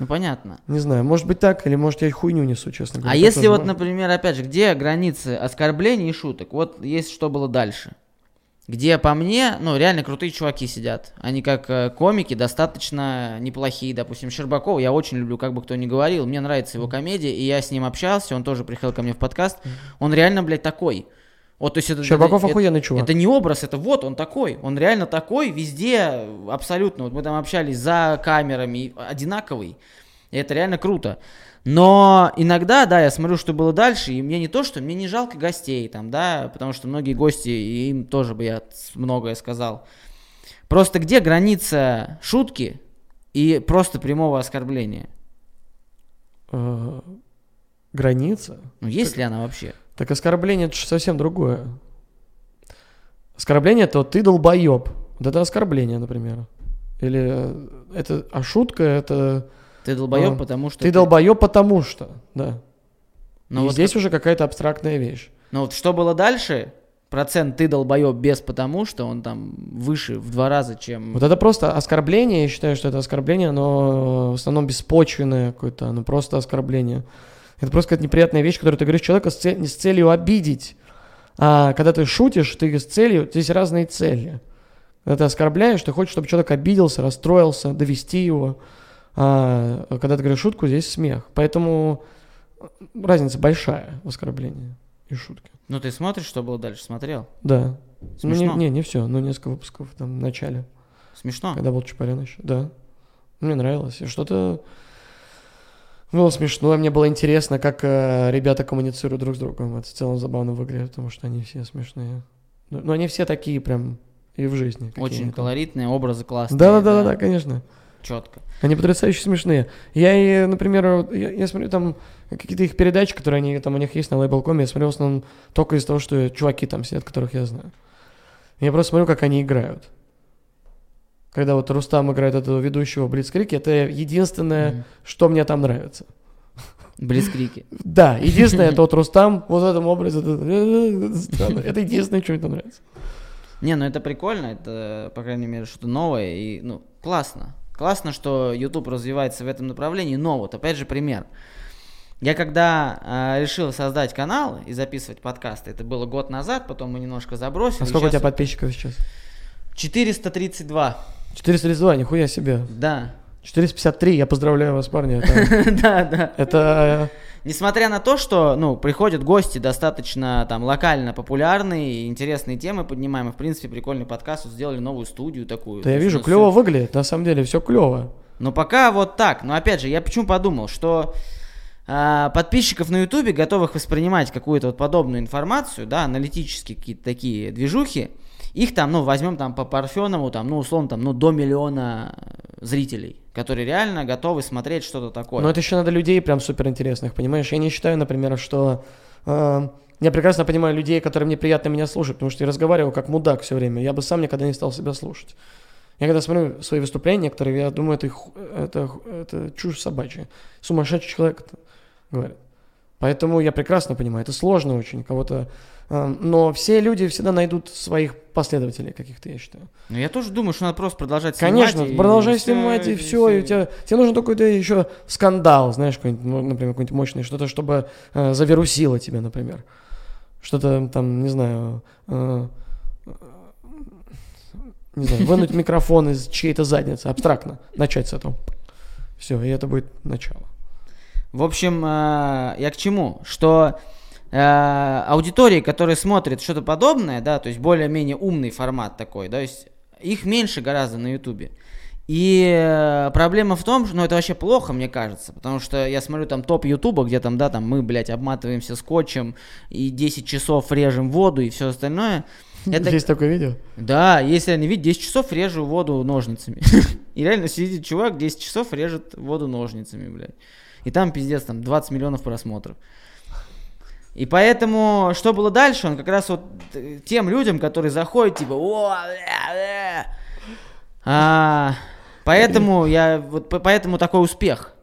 Ну, понятно. не знаю, может быть так, или может я хуйню несу, честно говоря. А если вот, например, опять же, где границы оскорблений и шуток? Вот есть что было дальше. Где по мне, ну, реально крутые чуваки сидят. Они как э, комики достаточно неплохие. Допустим, Щербаков я очень люблю, как бы кто ни говорил. Мне нравится его комедия, и я с ним общался. Он тоже приходил ко мне в подкаст. Он реально, блядь, такой. Вот, то есть это, Щербаков это- охуенный чувак. Это не образ, это вот он такой. Он реально такой везде, абсолютно. Вот мы там общались за камерами, одинаковый. И это реально круто. Но иногда, да, я смотрю, что было дальше, и мне не то, что мне не жалко гостей там, да, потому что многие гости, им тоже бы я многое сказал. Просто где граница шутки и просто прямого оскорбления? Э, граница? Ну, есть ли она вообще? Так оскорбление это же совсем другое. Оскорбление это ты долбоеб. Вот это оскорбление, например. Или э, это, а шутка это Ты долбоеб, А, потому что... ты долбоеб потому что, да. Ну И вот здесь уже какая-то абстрактная вещь. Ну вот что было дальше, процент ты долбоеб без потому, что он там выше в два раза, чем... Вот это просто оскорбление, я считаю, что это оскорбление, оно в основном беспочвенное какое-то, оно просто оскорбление. Это просто какая-то неприятная вещь, которую ты говоришь человека с, цель- не с целью обидеть. А когда ты шутишь, ты с целью, здесь разные цели. Когда ты оскорбляешь, ты хочешь, чтобы человек обиделся, расстроился, довести его. А когда ты говоришь шутку, здесь смех. Поэтому разница большая в оскорблении и шутке. Ну ты смотришь, что было дальше? Смотрел? Да. Ну, не, Смешно? не, не все, но несколько выпусков там в начале. Смешно? Когда был Чапарян еще, да. Мне нравилось. И что-то было смешно. Мне было интересно, как э, ребята коммуницируют друг с другом. Это в целом забавно выглядит, потому что они все смешные. Ну, ну, они все такие прям и в жизни. Очень колоритные, образы классные. Да-да-да, конечно. Четко. Они потрясающе смешные. Я и, например, я, я смотрю там какие-то их передачи, которые они там у них есть на лейбл.com, я смотрю в основном только из-за того, что чуваки там сидят, которых я знаю. Я просто смотрю, как они играют. Когда вот Рустам играет этого ведущего в Блицкрике, это единственное, Мгм. что мне там нравится. Блицкрики. Да, единственное, это вот Рустам вот в этом образе. Это, единственное, что мне там нравится. Не, ну это прикольно, это, по крайней мере, что-то новое и, ну, классно. Классно, что YouTube развивается в этом направлении, но вот, опять же, пример. Я когда а, решил создать канал и записывать подкасты, это было год назад, потом мы немножко забросили. А сколько у тебя подписчиков сейчас? 432. 432, нихуя себе. Да. 453, я поздравляю вас, парни. Да, да. это несмотря на то, что, ну, приходят гости достаточно там локально популярные, интересные темы поднимаем, и, в принципе, прикольный подкаст, сделали новую студию такую. Да я вижу, клево выглядит, на самом деле, все клево. Но пока вот так. Но опять же, я почему подумал, что а, подписчиков на Ютубе, готовых воспринимать какую-то вот подобную информацию, да, аналитические какие-то такие движухи, их там, ну, возьмем там по Парфенову, там, ну, условно, там, ну, до миллиона э, зрителей, которые реально готовы смотреть что-то такое. Но это еще надо людей прям супер интересных, понимаешь? Я не считаю, например, что... э, я прекрасно понимаю людей, которые мне приятно меня слушать, потому что я разговариваю как мудак все время. Я бы сам никогда не стал себя слушать. Я когда смотрю свои выступления, некоторые, я думаю, это, ху- это, это чушь собачья. Сумасшедший человек говорит. Поэтому я прекрасно понимаю, это сложно очень кого-то. э, Но все люди всегда найдут своих последователей каких-то, я считаю. Но я тоже думаю, что надо просто продолжать снимать. Конечно, и продолжай всё, снимать, и все, и у тебя, тебе нужен какой-то еще скандал, знаешь, какой-нибудь, ну, например, какой-нибудь мощный, что-то, чтобы э, завирусило тебя, например. Что-то там, не знаю, э, не знаю, вынуть микрофон из чьей-то задницы, абстрактно, начать с этого. Все, и это будет начало. В общем, э, я к чему? Что э, аудитории, которые смотрят что-то подобное, да, то есть более-менее умный формат такой, да, то есть их меньше гораздо на Ютубе. И э, проблема в том, что, ну, это вообще плохо, мне кажется, потому что я смотрю там топ Ютуба, где там, да, там мы, блядь, обматываемся скотчем и 10 часов режем воду и все остальное. Это, Есть такое видео? да, если они видят, 10 часов режу воду ножницами. И реально сидит чувак, 10 часов режет воду ножницами, блядь. И там пиздец, там 20 миллионов просмотров. И поэтому, что было дальше, он как раз вот э, тем людям, которые заходят, типа, о, бля, бля». А, поэтому я, вот по- поэтому такой успех.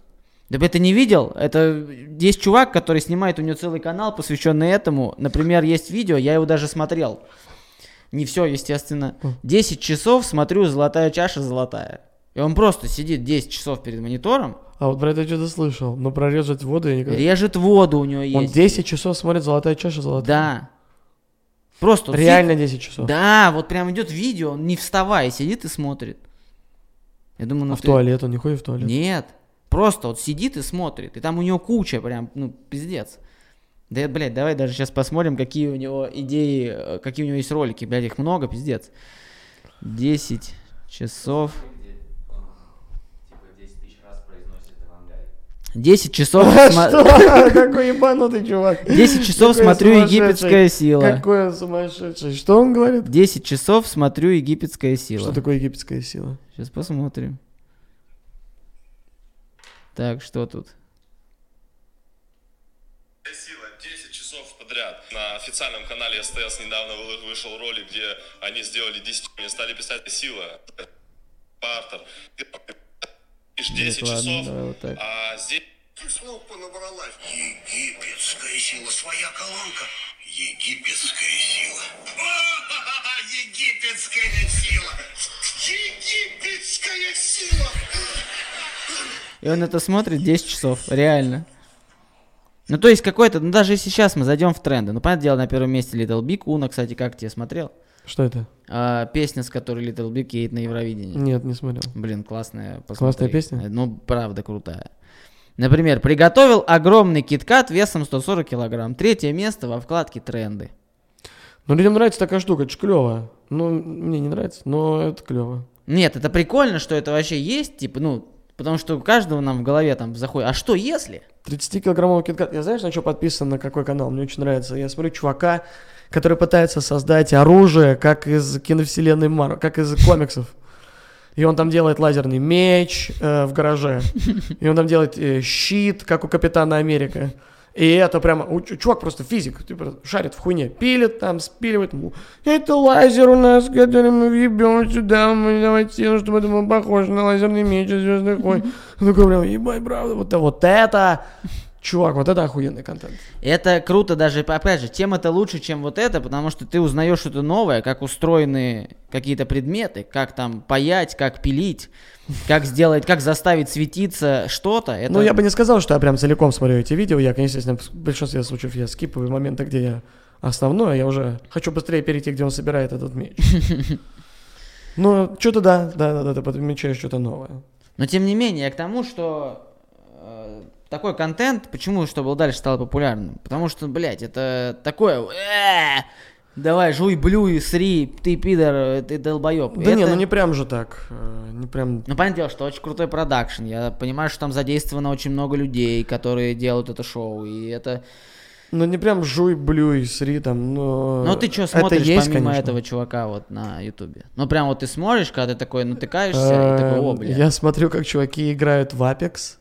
Да бы ты не видел, это есть чувак, который снимает, у него целый канал, посвященный этому. Например, есть видео, я его даже смотрел. Не все, естественно. 10 часов смотрю «Золотая чаша золотая». И он просто сидит 10 часов перед монитором, А вот про это что-то слышал, но прорезать воду я никогда... режет воду у него Он есть. 10 часов смотрит «Золотая чаша золотая». Да. Просто вот Реально 10 часов. Да, вот прям идет видео, он не вставая сидит и смотрит. Я думаю, ну А в ты- туалет он не ходит в туалет? Нет. Просто вот сидит и смотрит. И там у него куча прям, ну, пиздец. Да, блядь, давай даже сейчас посмотрим, какие у него идеи, э, какие у него есть ролики. Блядь, их много, пиздец. 10 часов. Типа 10 тысяч раз произносит Эвангелие. 10 часов, Что? Какой ебанутый чувак. 10 часов Какой смотрю египетская сила. Какой он сумасшедший. Что он говорит? 10 часов смотрю египетская сила. Что такое египетская сила? Сейчас посмотрим. Так, что тут? Сила 10 часов подряд. На официальном канале СТС недавно вы- вышел ролик, где они сделали 10, мне стали писать сила, партер. Ишь, 10 Так, ладно, часов, давай вот так. а здесь Ты слов понабралась. Египетская сила. Своя колонка. Египетская сила. Египетская сила. Египетская сила. И он это смотрит 10 часов, реально. Ну, то есть какой-то, ну, даже сейчас мы зайдем в тренды, ну, понятное дело, на первом месте Little Big Уна, кстати, как тебе смотрел? Что это? А, песня, с которой Little Big едет на Евровидении. Нет, не смотрел. Блин, классная. посмотри. Классная песня? Ну, правда, крутая. Например, приготовил огромный киткат весом 140 килограмм. Третье место во вкладке тренды. Ну, людям нравится такая штука, это ж клево. Ну, мне не нравится, но это клево. Нет, это прикольно, что это вообще есть, типа, ну, потому что у каждого нам в голове там заходит. А что если? 30-килограммовый киткат. Я знаешь, на что подписан, на какой канал? Мне очень нравится. Я смотрю чувака, который пытается создать оружие, как из киновселенной Марвел, как из комиксов. И он там делает лазерный меч э, в гараже. И он там делает э, щит, как у Капитана Америка. И это прямо... чувак просто физик, типа, шарит в хуйне. Пилит там, спиливает. Это лазер у нас, который мы въебем сюда. Мы давайте, ну, чтобы это было похоже на лазерный меч войн. Он такой прям, ебать, правда. Вот, это- вот это... Чувак, вот это охуенный контент. Это круто даже, опять же, тем это лучше, чем вот это, потому что ты узнаешь что-то новое, как устроены какие-то предметы, как там паять, как пилить, как сделать, как заставить светиться что-то. Это... Ну, я бы не сказал, что я прям целиком смотрю эти видео. Я, конечно, естественно, в большинстве случаев я скипываю моменты, где я основное, я уже хочу быстрее перейти, где он собирает этот меч. Ну, что-то да, да, да, да, ты подмечаешь что-то новое. Но тем не менее, к тому, что такой контент, почему, чтобы дальше стал популярным? Потому что, блядь, это такое... «Э, Давай, жуй, блюй, сри, ты пидор, ты долбоеб. Да не, ну не прям же так. э, Не прям... Ну, понятное дело, что очень крутой продакшн. Я понимаю, что там задействовано очень много людей, которые делают это шоу. И это... Ну не прям жуй, блюй, сри там, но... Ну, ты что это смотришь есть, помимо конечно. этого чувака вот на Ютубе? Ну, прям вот ты смотришь, когда ты такой натыкаешься, и такой, о, Эм, бля. Я смотрю, как чуваки играют в Apex.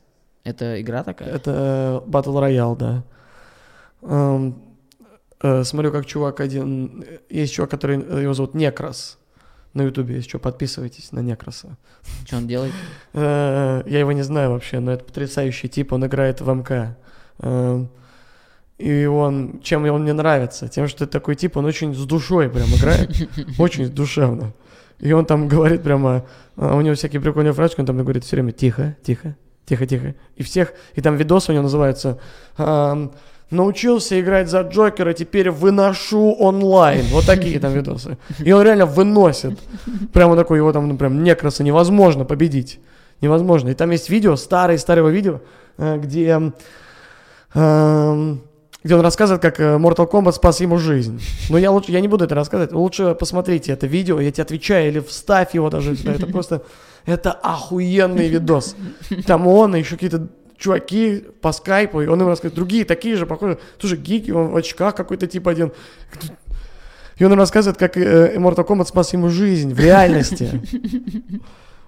Это игра такая? Это э, Battle Royale, да. Эм, э, Смотрю, как чувак один... э, Есть чувак, который... э, Его зовут Некрос. На Ютубе, если что, подписывайтесь на Некроса. Что он делает? Э, Я его не знаю вообще, но это потрясающий тип, он играет в МК. Эм, И он, чем он мне нравится? Тем, что это такой тип, он очень с душой прям играет, очень душевно. И он там говорит прямо, а, у него всякие прикольные фразочки, он там говорит все время тихо, тихо, тихо, тихо. И всех, и там видос у него называется ам, «Научился играть за Джокера, теперь выношу онлайн». Вот такие там видосы. И он реально выносит. Прямо такой, его там, ну, прям некраса невозможно победить. Невозможно. И там есть видео, старое, старого видео, э, где, эм, где он рассказывает, как э, Mortal Kombat спас ему жизнь. Но я лучше, я не буду это рассказывать. Лучше посмотрите это видео, я тебе отвечаю, или вставь его даже. Это просто, это охуенный видос. Там он и еще какие-то чуваки по скайпу, и он им рассказывает, другие такие же, похоже, тоже гики, он в очках какой-то тип один. И он им рассказывает, как э, Mortal Kombat спас ему жизнь в реальности.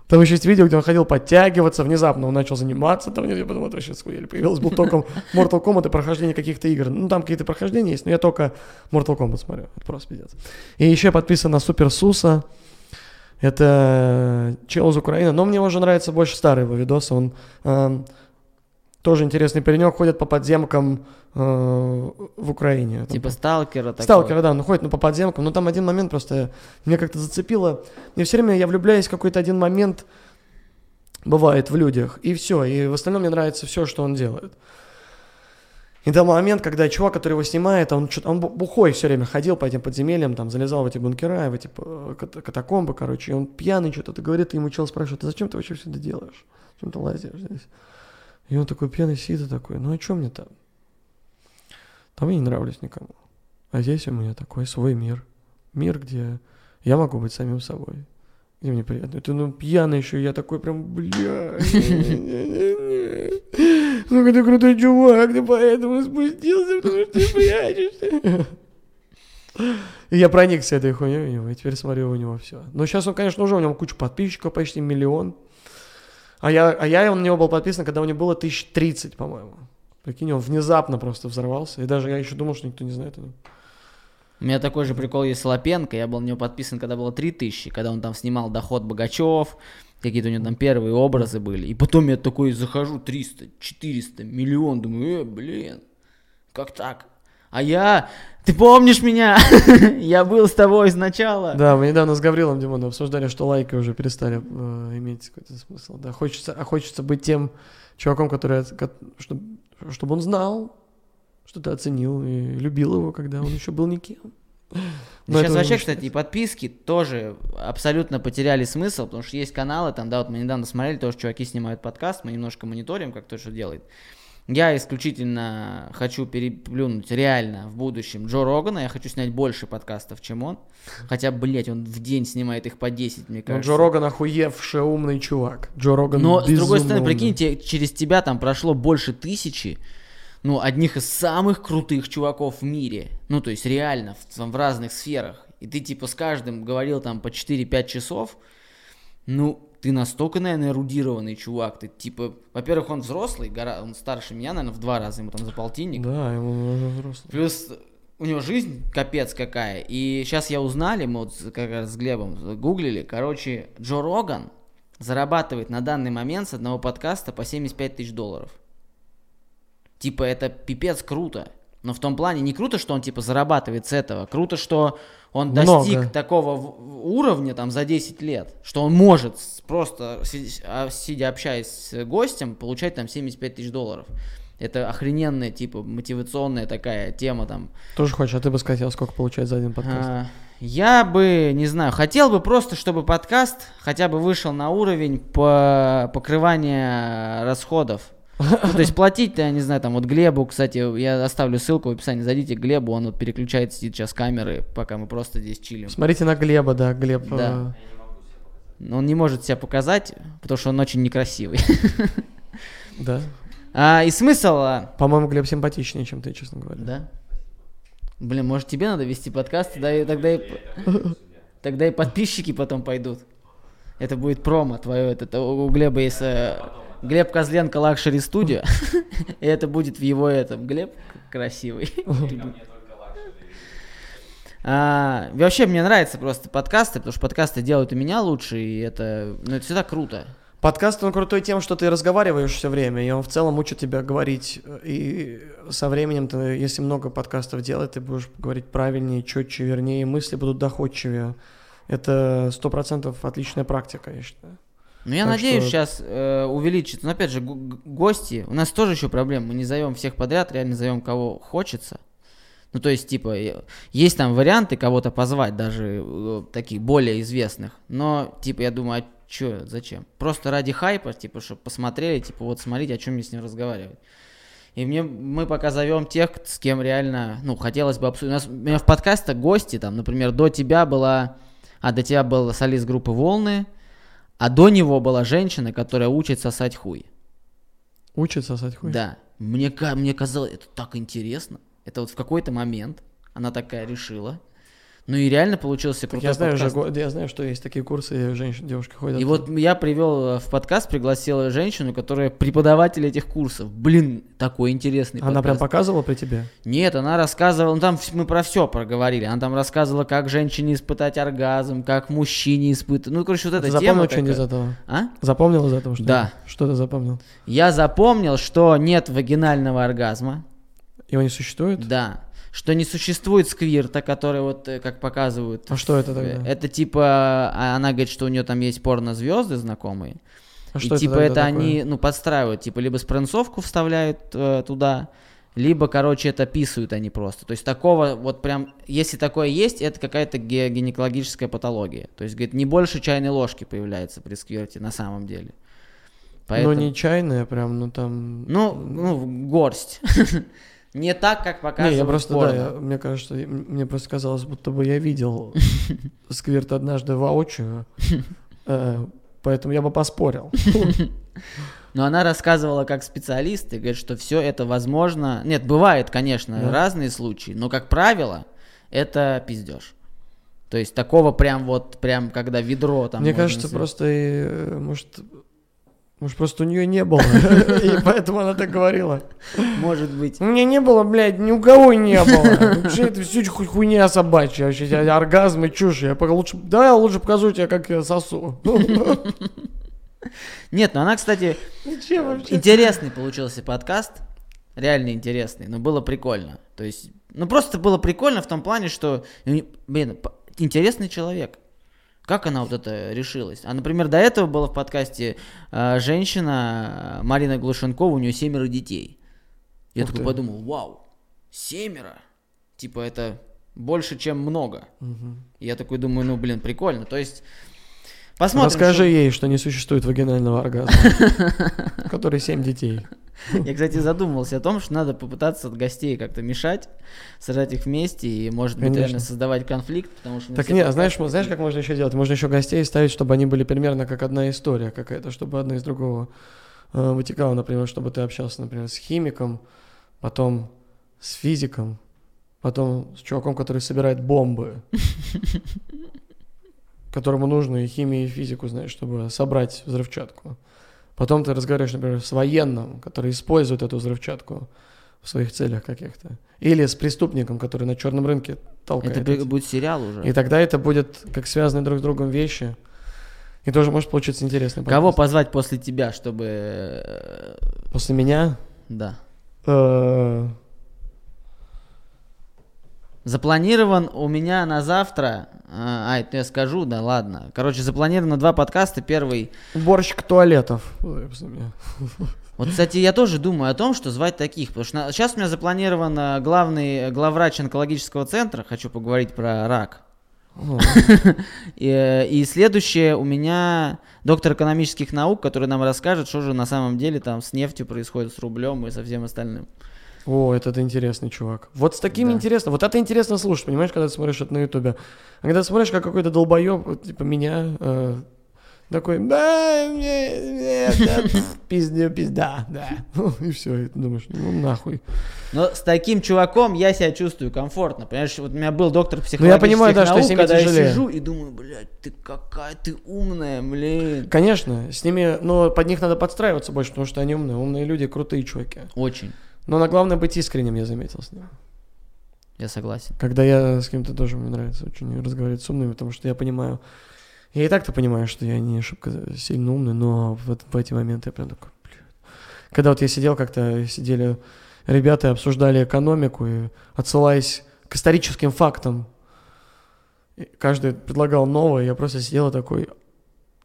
Там еще есть видео, где он ходил подтягиваться, внезапно он начал заниматься, там, я подумал, это вообще схуяли. Появилось был только Mortal Kombat и прохождение каких-то игр. Ну, там какие-то прохождения есть, но я только Mortal Kombat смотрю. Просто пиздец. И еще я подписан на Супер Суса. Это чел из Украины, но мне уже нравится больше старый его видосы. Он эм, тоже интересный паренек, ходит по подземкам э, в Украине. Типа сталкера такого? Сталкера, да, он ходит ну, по подземкам, но там один момент просто меня как-то зацепило. Мне все время я влюбляюсь в какой-то один момент, бывает в людях, и все, и в остальном мне нравится все, что он делает. И там момент, когда чувак, который его снимает, он, чё-то- он бу- бухой все время ходил по этим подземельям, там, залезал в эти бункера, в эти э, кат- катакомбы, короче, и он пьяный что-то говорит, и ему чел спрашивает, а зачем ты вообще все это делаешь? Зачем ты лазишь здесь? И он такой пьяный сидит такой, ну а что мне там? Там я не нравлюсь никому. А здесь у меня такой свой мир. Мир, где я могу быть самим собой. Где мне приятно. Это ну пьяный еще, я такой прям, бля. Ну ты крутой чувак, ты поэтому спустился, потому что ты прячешься. И я проникся этой хуйней у него, и теперь смотрю у него все. Но сейчас он, конечно, уже у него куча подписчиков, почти миллион. А я, а я на него был подписан, когда у него было тысяч тридцать, по-моему. Прикинь, он внезапно просто взорвался. И даже я еще думал, что никто не знает о нем. У меня такой же прикол есть с Лапенко. Я был на него подписан, когда было 3000, когда он там снимал «Доход Богачев», какие-то у него там первые образы были. И потом я такой захожу, 300, 400, миллион, думаю, э, блин, как так? А я, ты помнишь меня? я был с тобой сначала. Да, мы недавно с Гаврилом Димоновым обсуждали, что лайки уже перестали э, иметь какой-то смысл. Да, хочется, а хочется быть тем чуваком, который, чтобы, чтобы он знал, что ты оценил и любил его, когда он еще был никем. Но Сейчас вообще, кстати, и подписки тоже абсолютно потеряли смысл, потому что есть каналы, там, да, вот мы недавно смотрели, тоже чуваки снимают подкаст, мы немножко мониторим, как то, что делает. Я исключительно хочу переплюнуть реально в будущем Джо Рогана, я хочу снять больше подкастов, чем он. Хотя, блять, он в день снимает их по 10, мне Ну, кажется. Джо Роган охуевший умный чувак. Джо Роган Но, с другой стороны, умный. прикиньте, через тебя там прошло больше тысячи, ну, одних из самых крутых чуваков в мире. Ну, то есть реально, в, там, в разных сферах. И ты, типа, с каждым говорил там по 4-5 часов. Ну, ты настолько, наверное, эрудированный чувак. Ты, типа, во-первых, он взрослый, гора- он старше меня, наверное, в два раза, ему там за полтинник. Да, ему уже взрослый. Плюс у него жизнь капец какая. И сейчас я узнали, мы вот как раз с Глебом гуглили, короче, Джо Роган зарабатывает на данный момент с одного подкаста по 75 тысяч долларов. Типа это пипец круто. Но в том плане не круто, что он типа зарабатывает с этого. Круто, что он Много. достиг такого уровня там за 10 лет, что он может просто а, сидя общаясь с гостем получать там 75 тысяч долларов. Это охрененная типа мотивационная такая тема там. Тоже хочешь, а ты бы сказал, сколько получает за один подкаст? А, Я бы, не знаю, хотел бы просто, чтобы подкаст хотя бы вышел на уровень по покрывания расходов. Ну, то есть платить-то, я не знаю, там вот Глебу, кстати, я оставлю ссылку в описании, зайдите к Глебу, он вот переключает, сидит сейчас камеры, пока мы просто здесь чилим. Смотрите на Глеба, да, Глеб. Да. э, Но он не может себя показать, потому что он очень некрасивый. да. А, и смысл, а, По-моему, Глеб симпатичнее, чем ты, честно говоря. да? Блин, может тебе надо вести подкаст, тогда и, тогда и, тогда и подписчики потом пойдут. Это будет промо твое, это, это у Глеба есть э, Глеб Козленко Luxury Studio, и это будет в его этом, Глеб красивый. А, вообще мне нравятся просто подкасты, потому что подкасты делают и меня лучше, и это, ну, это всегда круто. Подкаст, он крутой тем, что ты разговариваешь все время, и он в целом учит тебя говорить. И со временем, ты, если много подкастов делать, ты будешь говорить правильнее, четче, вернее, мысли будут доходчивее. Это сто процентов отличная практика, я считаю. Ну, я Так надеюсь, что- сейчас э, увеличится. Но опять же, гости. У нас тоже еще проблема. Мы не зовем всех подряд, реально зовем кого хочется. Ну, то есть, типа, есть там варианты кого-то позвать, даже э, таких более известных. Но, типа, я думаю, а чё, зачем? Просто ради хайпа, типа, чтобы посмотрели, типа, вот смотрите, о чем мне с ним разговаривать. И мне, мы пока зовем тех, с кем реально, ну, хотелось бы обсудить. У нас у меня в подкасте гости, там, например, до тебя была, а до тебя был солист группы «Волны», а до него была женщина, которая учит сосать хуй. Учит сосать хуй. Да. Мне, мне казалось, это так интересно. Это вот в какой-то момент она такая решила. Ну и реально получился Так крутой я знаю, уже, подкаст. го- я знаю, что есть такие курсы, и женщин, девушки ходят. И вот я привел э, в подкаст, пригласил женщину, которая преподаватель этих курсов. Блин, такой интересный Она прям подкаст. показывала при тебе? Нет, она рассказывала, ну там мы про все проговорили. Она там рассказывала, как женщине испытать оргазм, как мужчине испытать. Ну, короче, вот эта ты тема запомнил что-нибудь из этого? А? Запомнил из этого что Да. Что ты запомнил? Я запомнил, что нет вагинального оргазма. Его не существует? Да. Что не существует сквирта, который вот, э, как показывают. А что это тогда? Это типа, а она говорит, что у нее там есть порно-звезды знакомые. А и что типа это, такое? они, ну, подстраивают, типа либо спринцовку вставляют э, туда, либо, короче, это писают они просто. То есть такого вот прям, если такое есть, это какая-то ге- гинекологическая патология. То есть, говорит, не больше чайной ложки появляется при сквирте на самом деле. Поэтому... Ну, не чайная прям, ну там... Ну, ну, горсть. Не так, как показывают Не, я просто, порно. да, я- мне кажется, мне просто казалось, будто бы я видел сквирт однажды воочию, э, поэтому я бы поспорил. Но она рассказывала как специалист и говорит, что все это возможно. Нет, бывает, конечно, Да. разные случаи, но как правило, это пиздеж. То есть такого прям вот, прям когда ведро там. Мне кажется, сделать. просто, э, может, может, просто у нее не было, и поэтому она так говорила. Может быть. У меня не было, блядь, ни у кого не было. Вообще это все хуй- хуйня собачья. Вообще оргазм и чушь. Я пока лучше, давай я лучше покажу тебе, как я сосу. Нет, ну она, кстати, интересный получился подкаст. Реально интересный, но было прикольно. То есть, ну просто было прикольно в том плане, что, блин, интересный человек. Как она вот это решилась? А, например, до этого была в подкасте э, женщина, э, Марина Глушенкова, у нее семеро детей. Я Ух такой ты. подумал, вау, семеро? Типа это больше, чем много. Я такой думаю, ну, блин, прикольно. То есть, посмотрим. Расскажи что- ей, что не существует вагинального оргазма, который семь детей. Я, кстати, задумывался о том, что надо попытаться от гостей как-то мешать, сажать их вместе и, может быть, реально создавать конфликт, потому что... Так все не, подкасты знаешь, знаешь, как можно еще делать? Можно еще гостей ставить, чтобы они были примерно как одна история какая-то, чтобы одна из другого э, вытекала, например, чтобы ты общался, например, с химиком, потом с физиком, потом с чуваком, который собирает бомбы, которому нужно и химию, и физику, знаешь, чтобы собрать взрывчатку. Потом ты разговариваешь, например, с военным, который использует эту взрывчатку в своих целях каких-то. Или с преступником, который на черном рынке толкает. Это эти- бу- будет сериал уже. и тогда это будет как связанные друг с другом вещи. И тоже может получиться интересный Кого позвать после тебя, чтобы... э, После меня? Да. э, Запланирован у меня на завтра... А, это я скажу, да ладно. Короче, запланировано два подкаста. Первый... Уборщик туалетов. Вот, кстати, я тоже думаю о том, что звать таких, потому что сейчас у меня запланирован э, главный главврач онкологического центра, хочу поговорить про рак. И, э, и следующее у меня доктор экономических наук, который нам расскажет, что же на самом деле там с нефтью происходит, с рублем и со всем остальным. О, этот интересный чувак. Вот с таким Да. интересно. Вот это интересно слушать, понимаешь, когда ты смотришь это на Ютубе. А когда смотришь, как какой-то долбоеб, вот, типа меня, э, такой, да, мне, мне, да, пизде, пизда, да. Ну, И все, и ты думаешь, ну нахуй. Но с таким чуваком я себя чувствую комфортно. Понимаешь, вот у меня был доктор Ну, я понимаю, да, что с ними когда я тяжелее. сижу и думаю, блядь, ты какая ты умная, блин. Конечно, с ними, но под них надо подстраиваться больше, потому что они умные. Умные люди, крутые чуваки. Очень, Но на главное быть искренним, я заметил с ними. я согласен. Когда я с кем-то тоже, мне нравится очень разговаривать с умными, потому что я понимаю, я и так-то понимаю, что я не шибко сильно умный, но вот в эти моменты я прям такой, блядь. Когда вот я сидел как-то, сидели ребята и обсуждали экономику, и отсылаясь к историческим фактам, каждый предлагал новое, я просто сидел такой...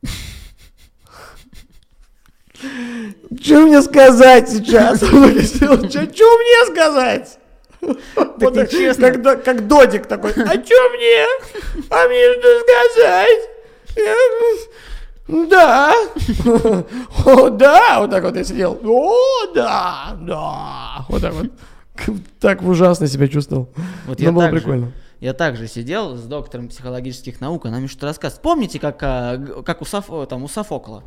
Что мне сказать сейчас? Что мне сказать? Вот так, как, как додик такой, а что мне? А мне что сказать? Я- Да. О, да. Вот так вот я сидел. О, да, да. Вот так вот. Так ужасно себя чувствовал. Вот Но я было так же. прикольно. Я также сидел с доктором психологических наук, она мне что-то рассказывает. Помните, как, а, как у, Соф, там, у Софокла?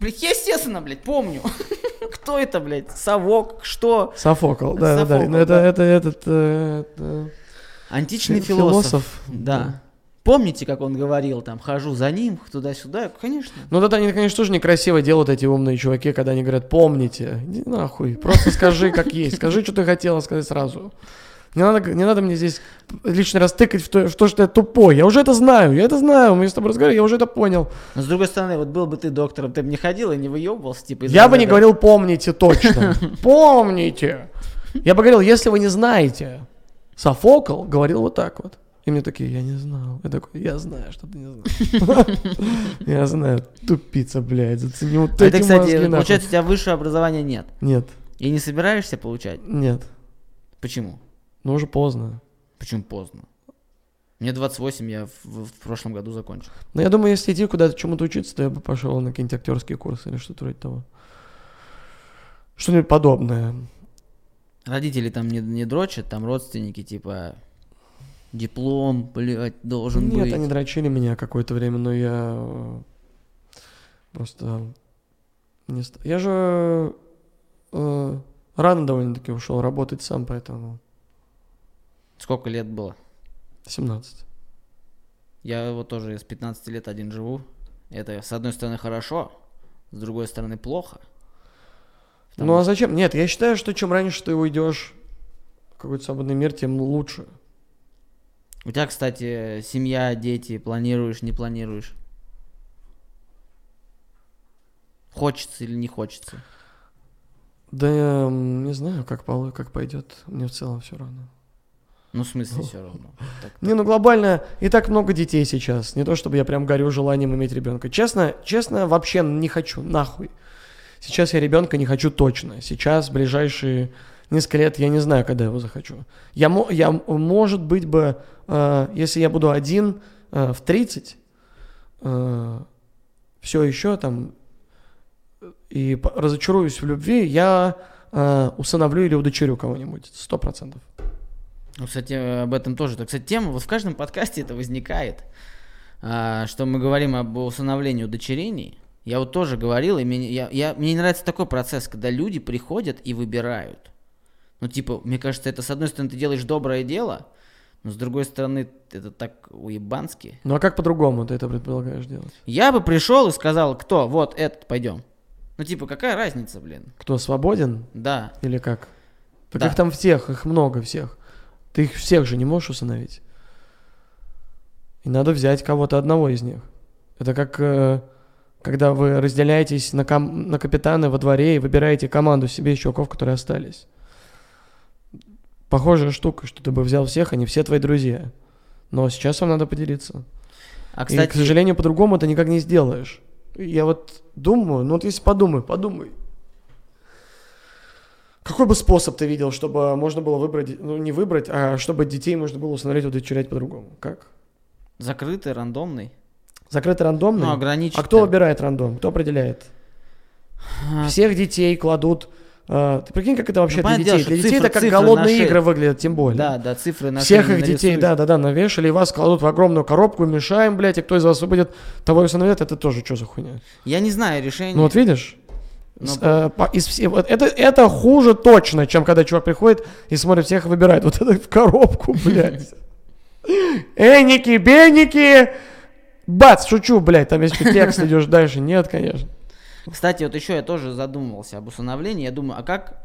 Блядь, естественно, блядь, помню. Кто это, блядь? Совок? Что? Софокл, да, да, да. Софокл, Ну, это, да. это, этот, э, это Античный фи- философ. Да. Да. Помните, как он говорил, там, хожу за ним, туда-сюда? Конечно. Ну, это они, конечно, тоже некрасиво делают, эти умные чуваки, когда они говорят, помните. Иди нахуй, просто скажи, как есть. Скажи, что ты хотела сказать сразу. Не надо, не надо мне здесь лишний раз тыкать в то, в то, что я тупой. Я уже это знаю, я это знаю. Мы с тобой разговаривали, я уже это понял. Но с другой стороны, вот был бы ты доктором, ты бы не ходил и не выебывался, типа, Я бы не говорил «помните» точно. Помните. Я бы говорил, если вы не знаете. Софокл говорил вот так вот. И мне такие, я не знал. Я такой, я знаю, что ты не знаешь. Я знаю, тупица, блядь, зацени вот А эти кстати, получается, у тебя высшее образование нет. Нет, И не собираешься получать? нет. Почему? Ну уже поздно. Почему поздно? Мне 28, я в, в прошлом году закончил. Но я думаю, если идти куда-то чему-то учиться, то я бы пошел на какие-нибудь актерские курсы или что-то вроде того. Что-нибудь подобное. Родители там не, не дрочат, там родственники, типа, диплом, блядь, должен Нет, быть. они дрочили меня какое-то время, но я э, просто не Я же э, рано довольно-таки ушел работать сам, поэтому Сколько лет было? 17. Я вот тоже с 15 лет один живу. Это, с одной стороны, хорошо, с другой стороны, плохо. Потому ну а зачем? Нет, я считаю, что чем раньше ты уйдешь в какой-то свободный мир, тем лучше. У тебя, кстати, семья, дети, планируешь, не планируешь? Хочется или не хочется? Да я не знаю, как, как пойдет. Мне в целом все равно. Ну, в смысле, все равно. Так- Не, ну глобально и так много детей сейчас. Не то, чтобы я прям горю желанием иметь ребенка. Честно, честно, вообще не хочу, нахуй. Сейчас я ребенка не хочу точно. Сейчас, ближайшие несколько лет, я не знаю, когда его захочу. Я, я может быть бы, э, если я буду один э, в 30, все еще там, э, и разочаруюсь в любви, я э, усыновлю или удочерю кого-нибудь. Сто процентов. Ну, кстати, об этом тоже. Это, кстати, тема, вот в каждом подкасте это возникает, а, что мы говорим об усыновлении удочерении. Я вот тоже говорил, и мне, я, я- мне не нравится такой процесс, когда люди приходят и выбирают. Ну, типа, мне кажется, это, с одной стороны, ты делаешь доброе дело, но, с другой стороны, это так уебански. Ну а как по-другому ты это предполагаешь делать? Я бы пришел и сказал, кто, вот этот, пойдем. Ну, типа, какая разница, блин? Кто свободен Да. или как? Так Да. их там всех, их много всех. Ты их всех же не можешь усыновить. И надо взять кого-то одного из них. Это как э, когда вы разделяетесь на, ком- на капитаны во дворе и выбираете команду себе из чуваков, которые остались. Похожая штука, что ты бы взял всех, они все твои друзья. Но сейчас вам надо поделиться. А, И, к кстати, сожалению, по-другому ты никак не сделаешь. Я вот думаю, ну вот если подумай, подумай. Какой бы способ ты видел, чтобы можно было выбрать, ну не выбрать, а чтобы детей можно было усыновить, удочерять по-другому? Как? Закрытый, рандомный. Закрытый рандомный? Ну, ограничить. а кто выбирает рандом? Кто определяет? А, Всех детей кладут... э, ты прикинь, как это вообще Ну, для детей? дело, Для детей цифры- это как голодные игры выглядят, тем более. Да, да, цифры на Всех их детей, да-да-да, навешали, и вас кладут в огромную коробку, мешаем, блядь, и кто из вас выбудет, того и усыновят, это тоже что за хуйня? Я не знаю решение. Ну вот видишь? С- э, по- из это, это хуже точно, чем когда чувак приходит и смотрит всех и выбирает. Вот это в коробку, блядь. Эники, беники. Бац, шучу, блядь, там если текст идешь дальше. Нет, конечно. Кстати, вот еще я тоже задумывался об усыновлении. Я думаю, а как,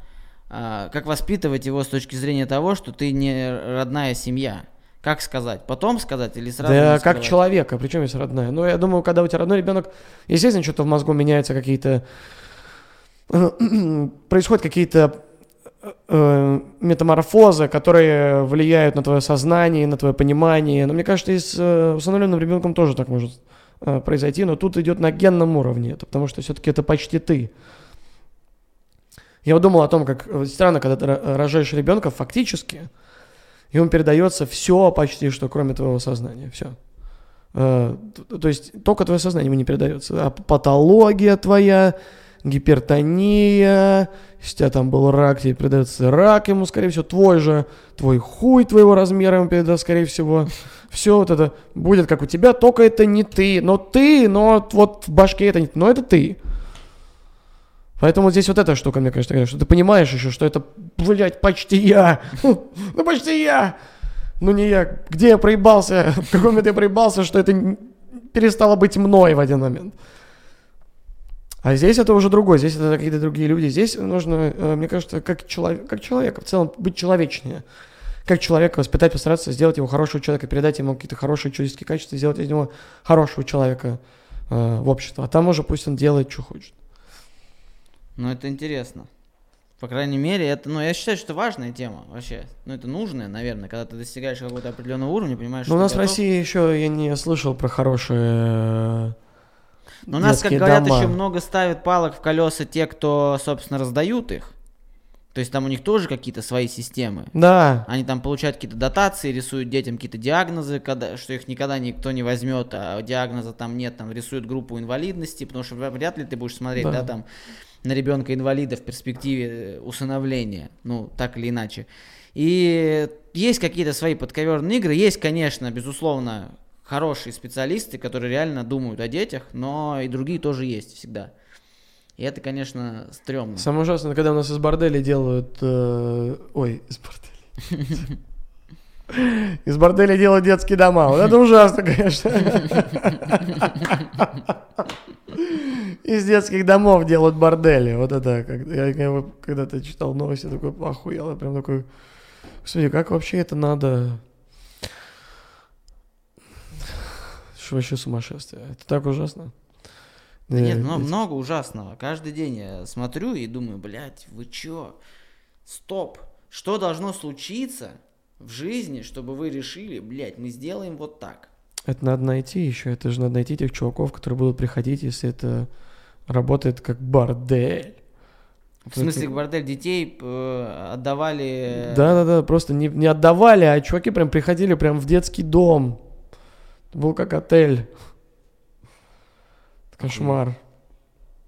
а, как воспитывать его с точки зрения того, что ты не родная семья? Как сказать? Потом сказать или сразу? Да, как человека, причем есть родная. Ну, я думаю, когда у тебя родной ребенок, естественно, что-то в мозгу меняется, какие-то... Происходят какие-то э, метаморфозы, которые влияют на твое сознание, на твое понимание. Но мне кажется, и с э, усыновленным ребенком тоже так может э, произойти, но тут идет на генном уровне, это потому что все-таки это почти ты. Я вот думал о том, как э, странно, когда ты ро- рожаешь ребенка, фактически, ему передается все почти, что кроме твоего сознания, все. то есть только твое сознание ему не передается, а патология твоя, гипертония, если у тебя там был рак, тебе передается рак ему, скорее всего, твой же, твой хуй твоего размера ему передаст, скорее всего. Все вот это будет как у тебя, только это не ты, но ты, но вот в башке это не ты, но это ты. Поэтому здесь вот эта штука, мне кажется, что ты понимаешь еще, что это, блядь, почти я. Ну, почти я. Ну, не я. Где я проебался? В каком момент я проебался, что это перестало быть мной в один момент. А здесь это уже другое, здесь это какие-то другие люди. Здесь нужно, э, мне кажется, как, человек, как человека в целом быть человечнее. Как человека воспитать, постараться сделать его хорошего человека, передать ему какие-то хорошие человеческие качества, сделать из него хорошего человека э, в общество. А там уже пусть он делает, что хочет. Ну, это интересно. По крайней мере, это, ну, я считаю, что важная тема вообще. Ну, это нужная, наверное, когда ты достигаешь какого-то определенного уровня, понимаешь, Но у что нас ты в готов. России еще я не слышал про хорошие Но у нас, как говорят, дома. еще много ставят палок в колеса те, кто, собственно, раздают их. То есть там у них тоже какие-то свои системы. Да, Они там получают какие-то дотации, рисуют детям какие-то диагнозы, когда, что их никогда никто не возьмет, а диагноза там нет, там рисуют группу инвалидности, потому что вряд ли ты будешь смотреть, Да. да, там на ребенка инвалида в перспективе э, усыновления, ну, так или иначе. И есть какие-то свои подковерные игры, есть, конечно, безусловно, хорошие специалисты, которые реально думают о детях, но и другие тоже есть всегда. И это, конечно, стрёмно. самое ужасное, когда у нас из борделей делают... э, ой, из борделей. Из борделей делают детские дома. Вот это ужасно, конечно. Из детских домов делают бордели. Вот это, я, когда-то читал новости, такой охуел. Я прям такой, господи, как вообще это надо... Что вообще сумасшествие. Это так ужасно. Да нет, Э, но эти- много ужасного. Каждый день я смотрю и думаю, блядь, вы чё? Стоп. Что должно случиться в жизни, чтобы вы решили, блядь, мы сделаем вот так? Это надо найти еще. Это же надо найти тех чуваков, которые будут приходить, если это работает как бордель. В смысле, в бордель детей э, отдавали... Да-да-да, просто не, не отдавали, а чуваки прям приходили прям в детский дом. Это был как отель. Кошмар.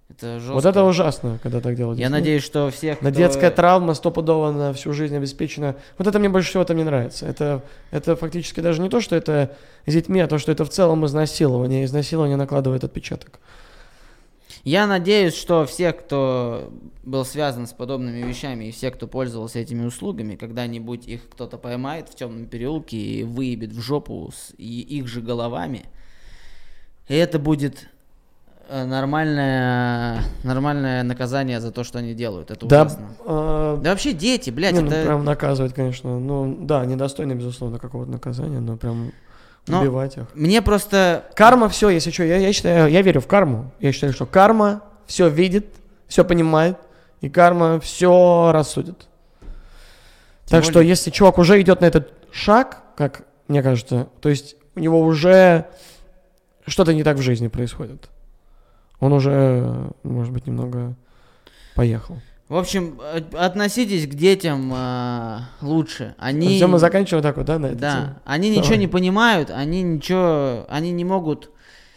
Это жестко. Вот это ужасно, когда так делают. Я Ну, надеюсь, что всех, На кто- детская травма стопудово на всю жизнь обеспечена. Вот это мне больше всего там не нравится. Это, это фактически даже не то, что это с детьми, а то, что это в целом изнасилование. Изнасилование накладывает отпечаток. Я надеюсь, что всех, кто был связан с подобными вещами, и все, кто пользовался этими услугами, когда-нибудь их кто-то поймает в темном переулке и выебет в жопу с их же головами. И это будет э, нормальное, нормальное наказание за то, что они делают. Это Да, ужасно. э, Да вообще дети, блядь, не, ну, это... прям наказывать, конечно. Ну, да, недостойно, безусловно, какого-то наказания, но прям Но- убивать их. Мне просто... Карма все, если что, я, я считаю, я верю в карму. Я считаю, что карма все видит, все понимает, и карма все рассудит. Тем так что, более- если чувак уже идет на этот шаг, как мне кажется, то есть у него уже что-то не так в жизни происходит. Он уже, может быть, немного поехал. В общем, э, относитесь к детям э, лучше. Они... Все, мы заканчиваем так вот, да, на этой Да, теме? они ничего Давай. не понимают, они ничего, они не могут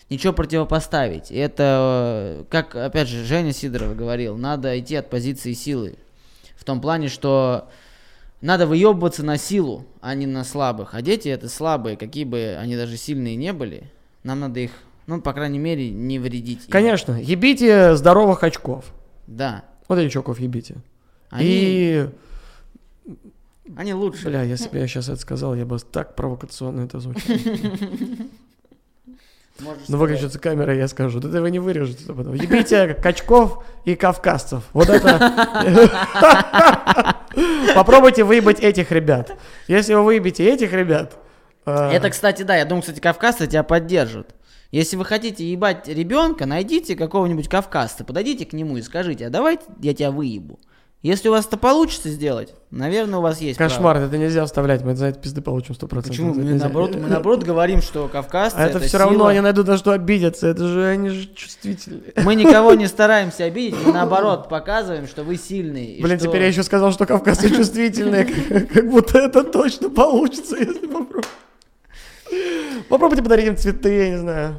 ничего противопоставить. И Это, э, как, опять же, Женя Сидоров говорил, надо идти от позиции силы. В том плане, что надо выебываться на силу, а не на слабых. А дети это слабые, какие бы они даже сильные не были. Нам надо их, ну, по крайней мере, не вредить. Конечно, ебите здоровых очков. Да. Чуваков ебите. Они, И, они лучше. бля, если бы я сейчас это сказал, я бы так провокационно это звучало. Можешь Ну, выключится камера, я скажу. Да вы не вырежете это потом. Ебите качков и кавказцев. Вот это... Попробуйте выебать этих ребят. Если вы выебите этих ребят... э, Это, кстати, да, я думаю, кстати, кавказцы тебя поддержат. Если вы хотите ебать ребенка, найдите какого-нибудь кавказца, подойдите к нему и скажите, а давайте я тебя выебу. Если у вас это получится сделать, наверное, у вас есть право. Кошмар, это нельзя вставлять, мы за это пизды получим 100%. Почему? Это Мы нельзя. наоборот, мы наоборот говорим, что кавказцы А это все сила. равно они найдут на что обидеться, это же они же чувствительные. Мы никого не стараемся обидеть, мы наоборот показываем, что вы сильные. Блин, что- теперь я еще сказал, что кавказцы чувствительные, как, как будто это точно получится, если попробовать. Попробуйте подарить им цветы, я не знаю.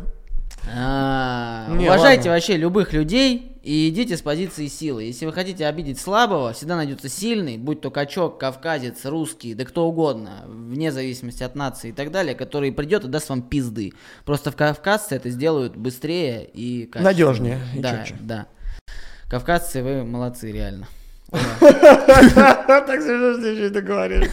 А, Не, Уважайте ладно. вообще любых людей и идите с позиции силы. Если вы хотите обидеть слабого, всегда найдется сильный, будь то качок, кавказец, русский, да кто угодно, вне зависимости от нации и так далее, который придет и даст вам пизды. Просто в кавказцы это сделают быстрее и качественнее. Надежнее и Да, четче. да. Кавказцы, вы молодцы, реально. Так смешно, что ты говоришь.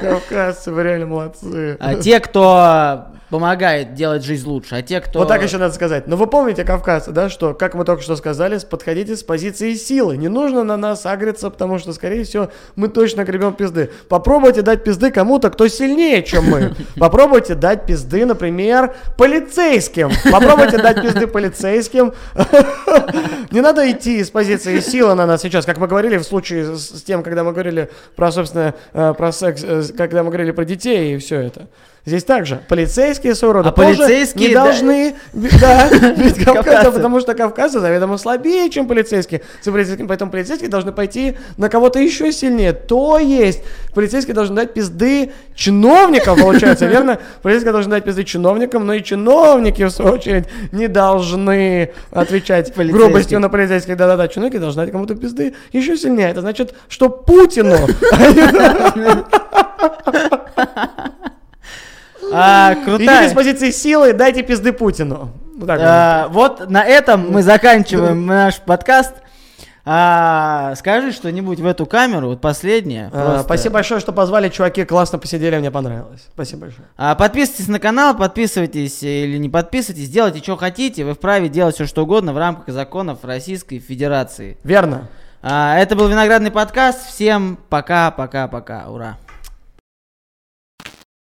Кавказцы, вы реально молодцы. А те, кто помогает делать жизнь лучше, а те, кто... Вот так еще надо сказать. Но вы помните, кавказцы, да, что, как мы только что сказали, подходите с позиции силы. Не нужно на нас агриться, потому что, скорее всего, мы точно гребем пизды. Попробуйте дать пизды кому-то, кто сильнее, чем мы. Попробуйте дать пизды, например, полицейским. Попробуйте дать пизды полицейским. Не надо идти с позиции силы на нас сейчас, как мы говорили в случае с тем, когда мы говорили про, собственно, э, про секс, э, когда мы говорили про детей и все это. Здесь также полицейские своего рода А тоже полицейские, не да. должны да, бить кавказцев, потому что кавказцы заведомо слабее, чем полицейские. Поэтому полицейские должны пойти на кого-то еще сильнее. То есть полицейские должны дать пизды чиновникам, получается, верно? Полицейские должны дать пизды чиновникам, но и чиновники, в свою очередь, не должны отвечать грубостью на полицейских. Да-да-да, чиновники должны дать кому-то пизды еще сильнее. Это значит, что Путину А, идите крутая. с позиции силы, дайте пизды Путину. Вот так. А, вот на этом мы заканчиваем наш подкаст. А, скажи что-нибудь в эту камеру, вот последнее. А, просто. Спасибо большое, что позвали, чуваки, классно посидели, мне понравилось. Спасибо большое. А, подписывайтесь на канал, подписывайтесь или не подписывайтесь, делайте, что хотите. Вы вправе делать все, что угодно в рамках законов Российской Федерации. Верно. А, это был Виноградный подкаст. Всем пока, пока, пока. Ура.